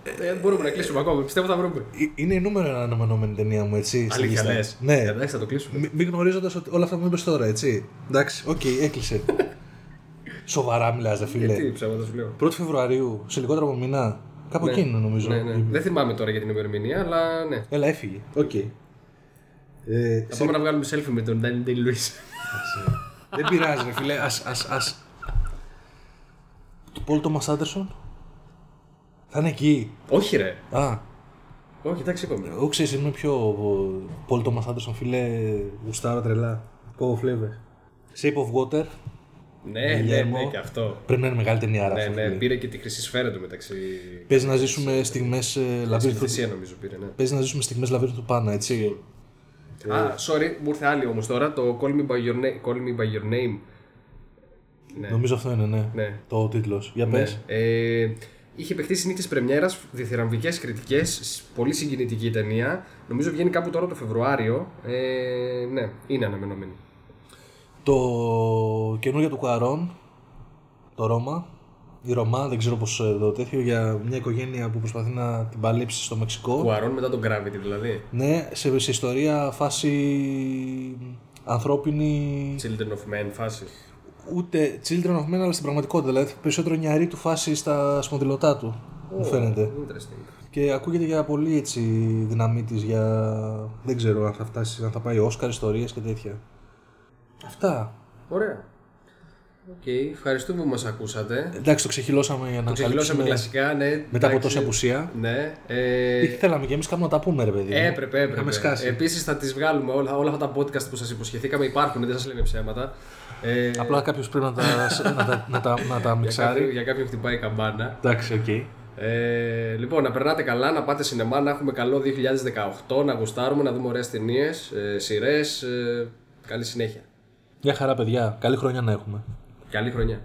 Speaker 1: Ε, μπορούμε να κλείσουμε ακόμα. Πιστεύω θα βρούμε.
Speaker 2: Ε, Είναι η νούμερο ένα αναμενόμενη ταινία μου, έτσι. στη
Speaker 1: Αλήθεια
Speaker 2: λίστα.
Speaker 1: λες.
Speaker 2: Ναι.
Speaker 1: Εντάξει, θα το κλείσουμε.
Speaker 2: Μη- Μην γνωρίζοντας ότι όλα αυτά που μου είπες τώρα, έτσι. Εντάξει, οκ, έκλεισε. Σοβαρά μιλάς, δε φίλε.
Speaker 1: Τι ψέματα σου λέω.
Speaker 2: 1η Φεβρουαρίου, σε λιγότερο από μήνα. Κάπου
Speaker 1: Ναι.
Speaker 2: εκεί είναι νομίζω.
Speaker 1: Ναι, ναι. Δεν θυμάμαι τώρα για την ημερομηνία, αλλά ναι.
Speaker 2: Έλα, έφυγε. Οκ. Ε,
Speaker 1: Θα
Speaker 2: σε-
Speaker 1: πάμε να βγάλουμε selfie με τον Daniel Day-Lewis.
Speaker 2: Δεν πειράζει, ρε φίλε. Ας, ας, ας. Το Paul Thomas Anderson θα είναι εκεί.
Speaker 1: Όχι, ρε.
Speaker 2: Α,
Speaker 1: Όχι, εντάξει, είπαμε.
Speaker 2: εγώ ξέρεις, είμαι πιο ο, Paul Thomas Anderson, φίλε, γουστάρα τρελά. Κόβω φλέβες. Shape of Water,
Speaker 1: Ναι, ναι,
Speaker 2: Γιλιέρμο.
Speaker 1: ναι, και αυτό.
Speaker 2: πρέπει να είναι μεγάλη ταινία.
Speaker 1: Ναι,
Speaker 2: αυτό,
Speaker 1: ναι,
Speaker 2: φίλε.
Speaker 1: πήρε και τη χρυσή σφαίρα του μεταξύ.
Speaker 2: Παίζει να ζήσουμε στιγμές ε,
Speaker 1: Στην
Speaker 2: λαβύρινθου.
Speaker 1: θυσία νομίζω πήρε, ναι.
Speaker 2: Παίζει να ζήσουμε στιγμές λαβύρινθου πάνω, έτσι.
Speaker 1: Α, sorry, μου ήρθε άλλη όμως τώρα. Το Call Me By Your Name. Call me by your name. Ναι.
Speaker 2: Νομίζω αυτό είναι, ναι.
Speaker 1: Ναι.
Speaker 2: Το τίτλος. Για
Speaker 1: Ναι.
Speaker 2: πες.
Speaker 1: Ε, είχε παιχτεί στη νύχτη πρεμιέρας, διθυραμβικές κριτικές, πολύ συγκινητική η ταινία. Νομίζω βγαίνει κάπου τώρα το Φεβρουάριο. Ε, ναι, είναι αναμενόμενη.
Speaker 2: Το καινούργιο του Κουαρών, το Ρώμα, η Ρωμά, δεν ξέρω πώς ε, το τέτοιο, για μια οικογένεια που προσπαθεί να την παλέψει στο Μεξικό.
Speaker 1: Κουαρών μετά τον Gravity δηλαδή.
Speaker 2: Ναι, σε, σε ιστορία φάση ανθρώπινη,
Speaker 1: Children of Men φάση.
Speaker 2: Ούτε children of men, αλλά στην πραγματικότητα. Δηλαδή περισσότερο Iñárritu φάση στα σπονδυλωτά του, μου φαίνεται.
Speaker 1: Interesting.
Speaker 2: Και ακούγεται για πολύ έτσι δύναμή της για. Δεν ξέρω αν θα φτάσει, αν θα πάει Όσκαρ, ιστορίες και τέτοια. Αυτά.
Speaker 1: Ωραία. Οκ, ευχαριστούμε που μας ακούσατε.
Speaker 2: Εντάξει, το ξεχειλώσαμε για να
Speaker 1: Το ξεχειλώσαμε
Speaker 2: καλύψουμε
Speaker 1: κλασικά, ναι.
Speaker 2: μετά από
Speaker 1: εντάξει.
Speaker 2: τόση απουσία.
Speaker 1: Ναι. Ε,
Speaker 2: Ή θέλαμε και εμείς κάπου να τα πούμε, ρε παιδί. μου.
Speaker 1: έπρεπε, έπρεπε.
Speaker 2: Είχαμε σκάσει.
Speaker 1: Επίσης θα τις βγάλουμε όλα, όλα αυτά τα podcast που σας υποσχεθήκαμε. Υπάρχουν, δεν σας λέμε ψέματα. Ε,
Speaker 2: Απλά κάποιος πρέπει να τα, να τα, να τα, να τα
Speaker 1: για, κάποιον,
Speaker 2: μιξάρει.
Speaker 1: για κάποιον χτυπάει η καμπάνα.
Speaker 2: Εντάξει, οκ.
Speaker 1: Ε, λοιπόν, να περνάτε καλά, να πάτε σινεμά, να έχουμε καλό 2018, να γουστάρουμε, να δούμε ωραίες ταινίες, ε, σειρές. Ε, καλή συνέχεια.
Speaker 2: Γεια χαρά, παιδιά. Καλή χρονιά να έχουμε.
Speaker 1: Καλή χρονιά.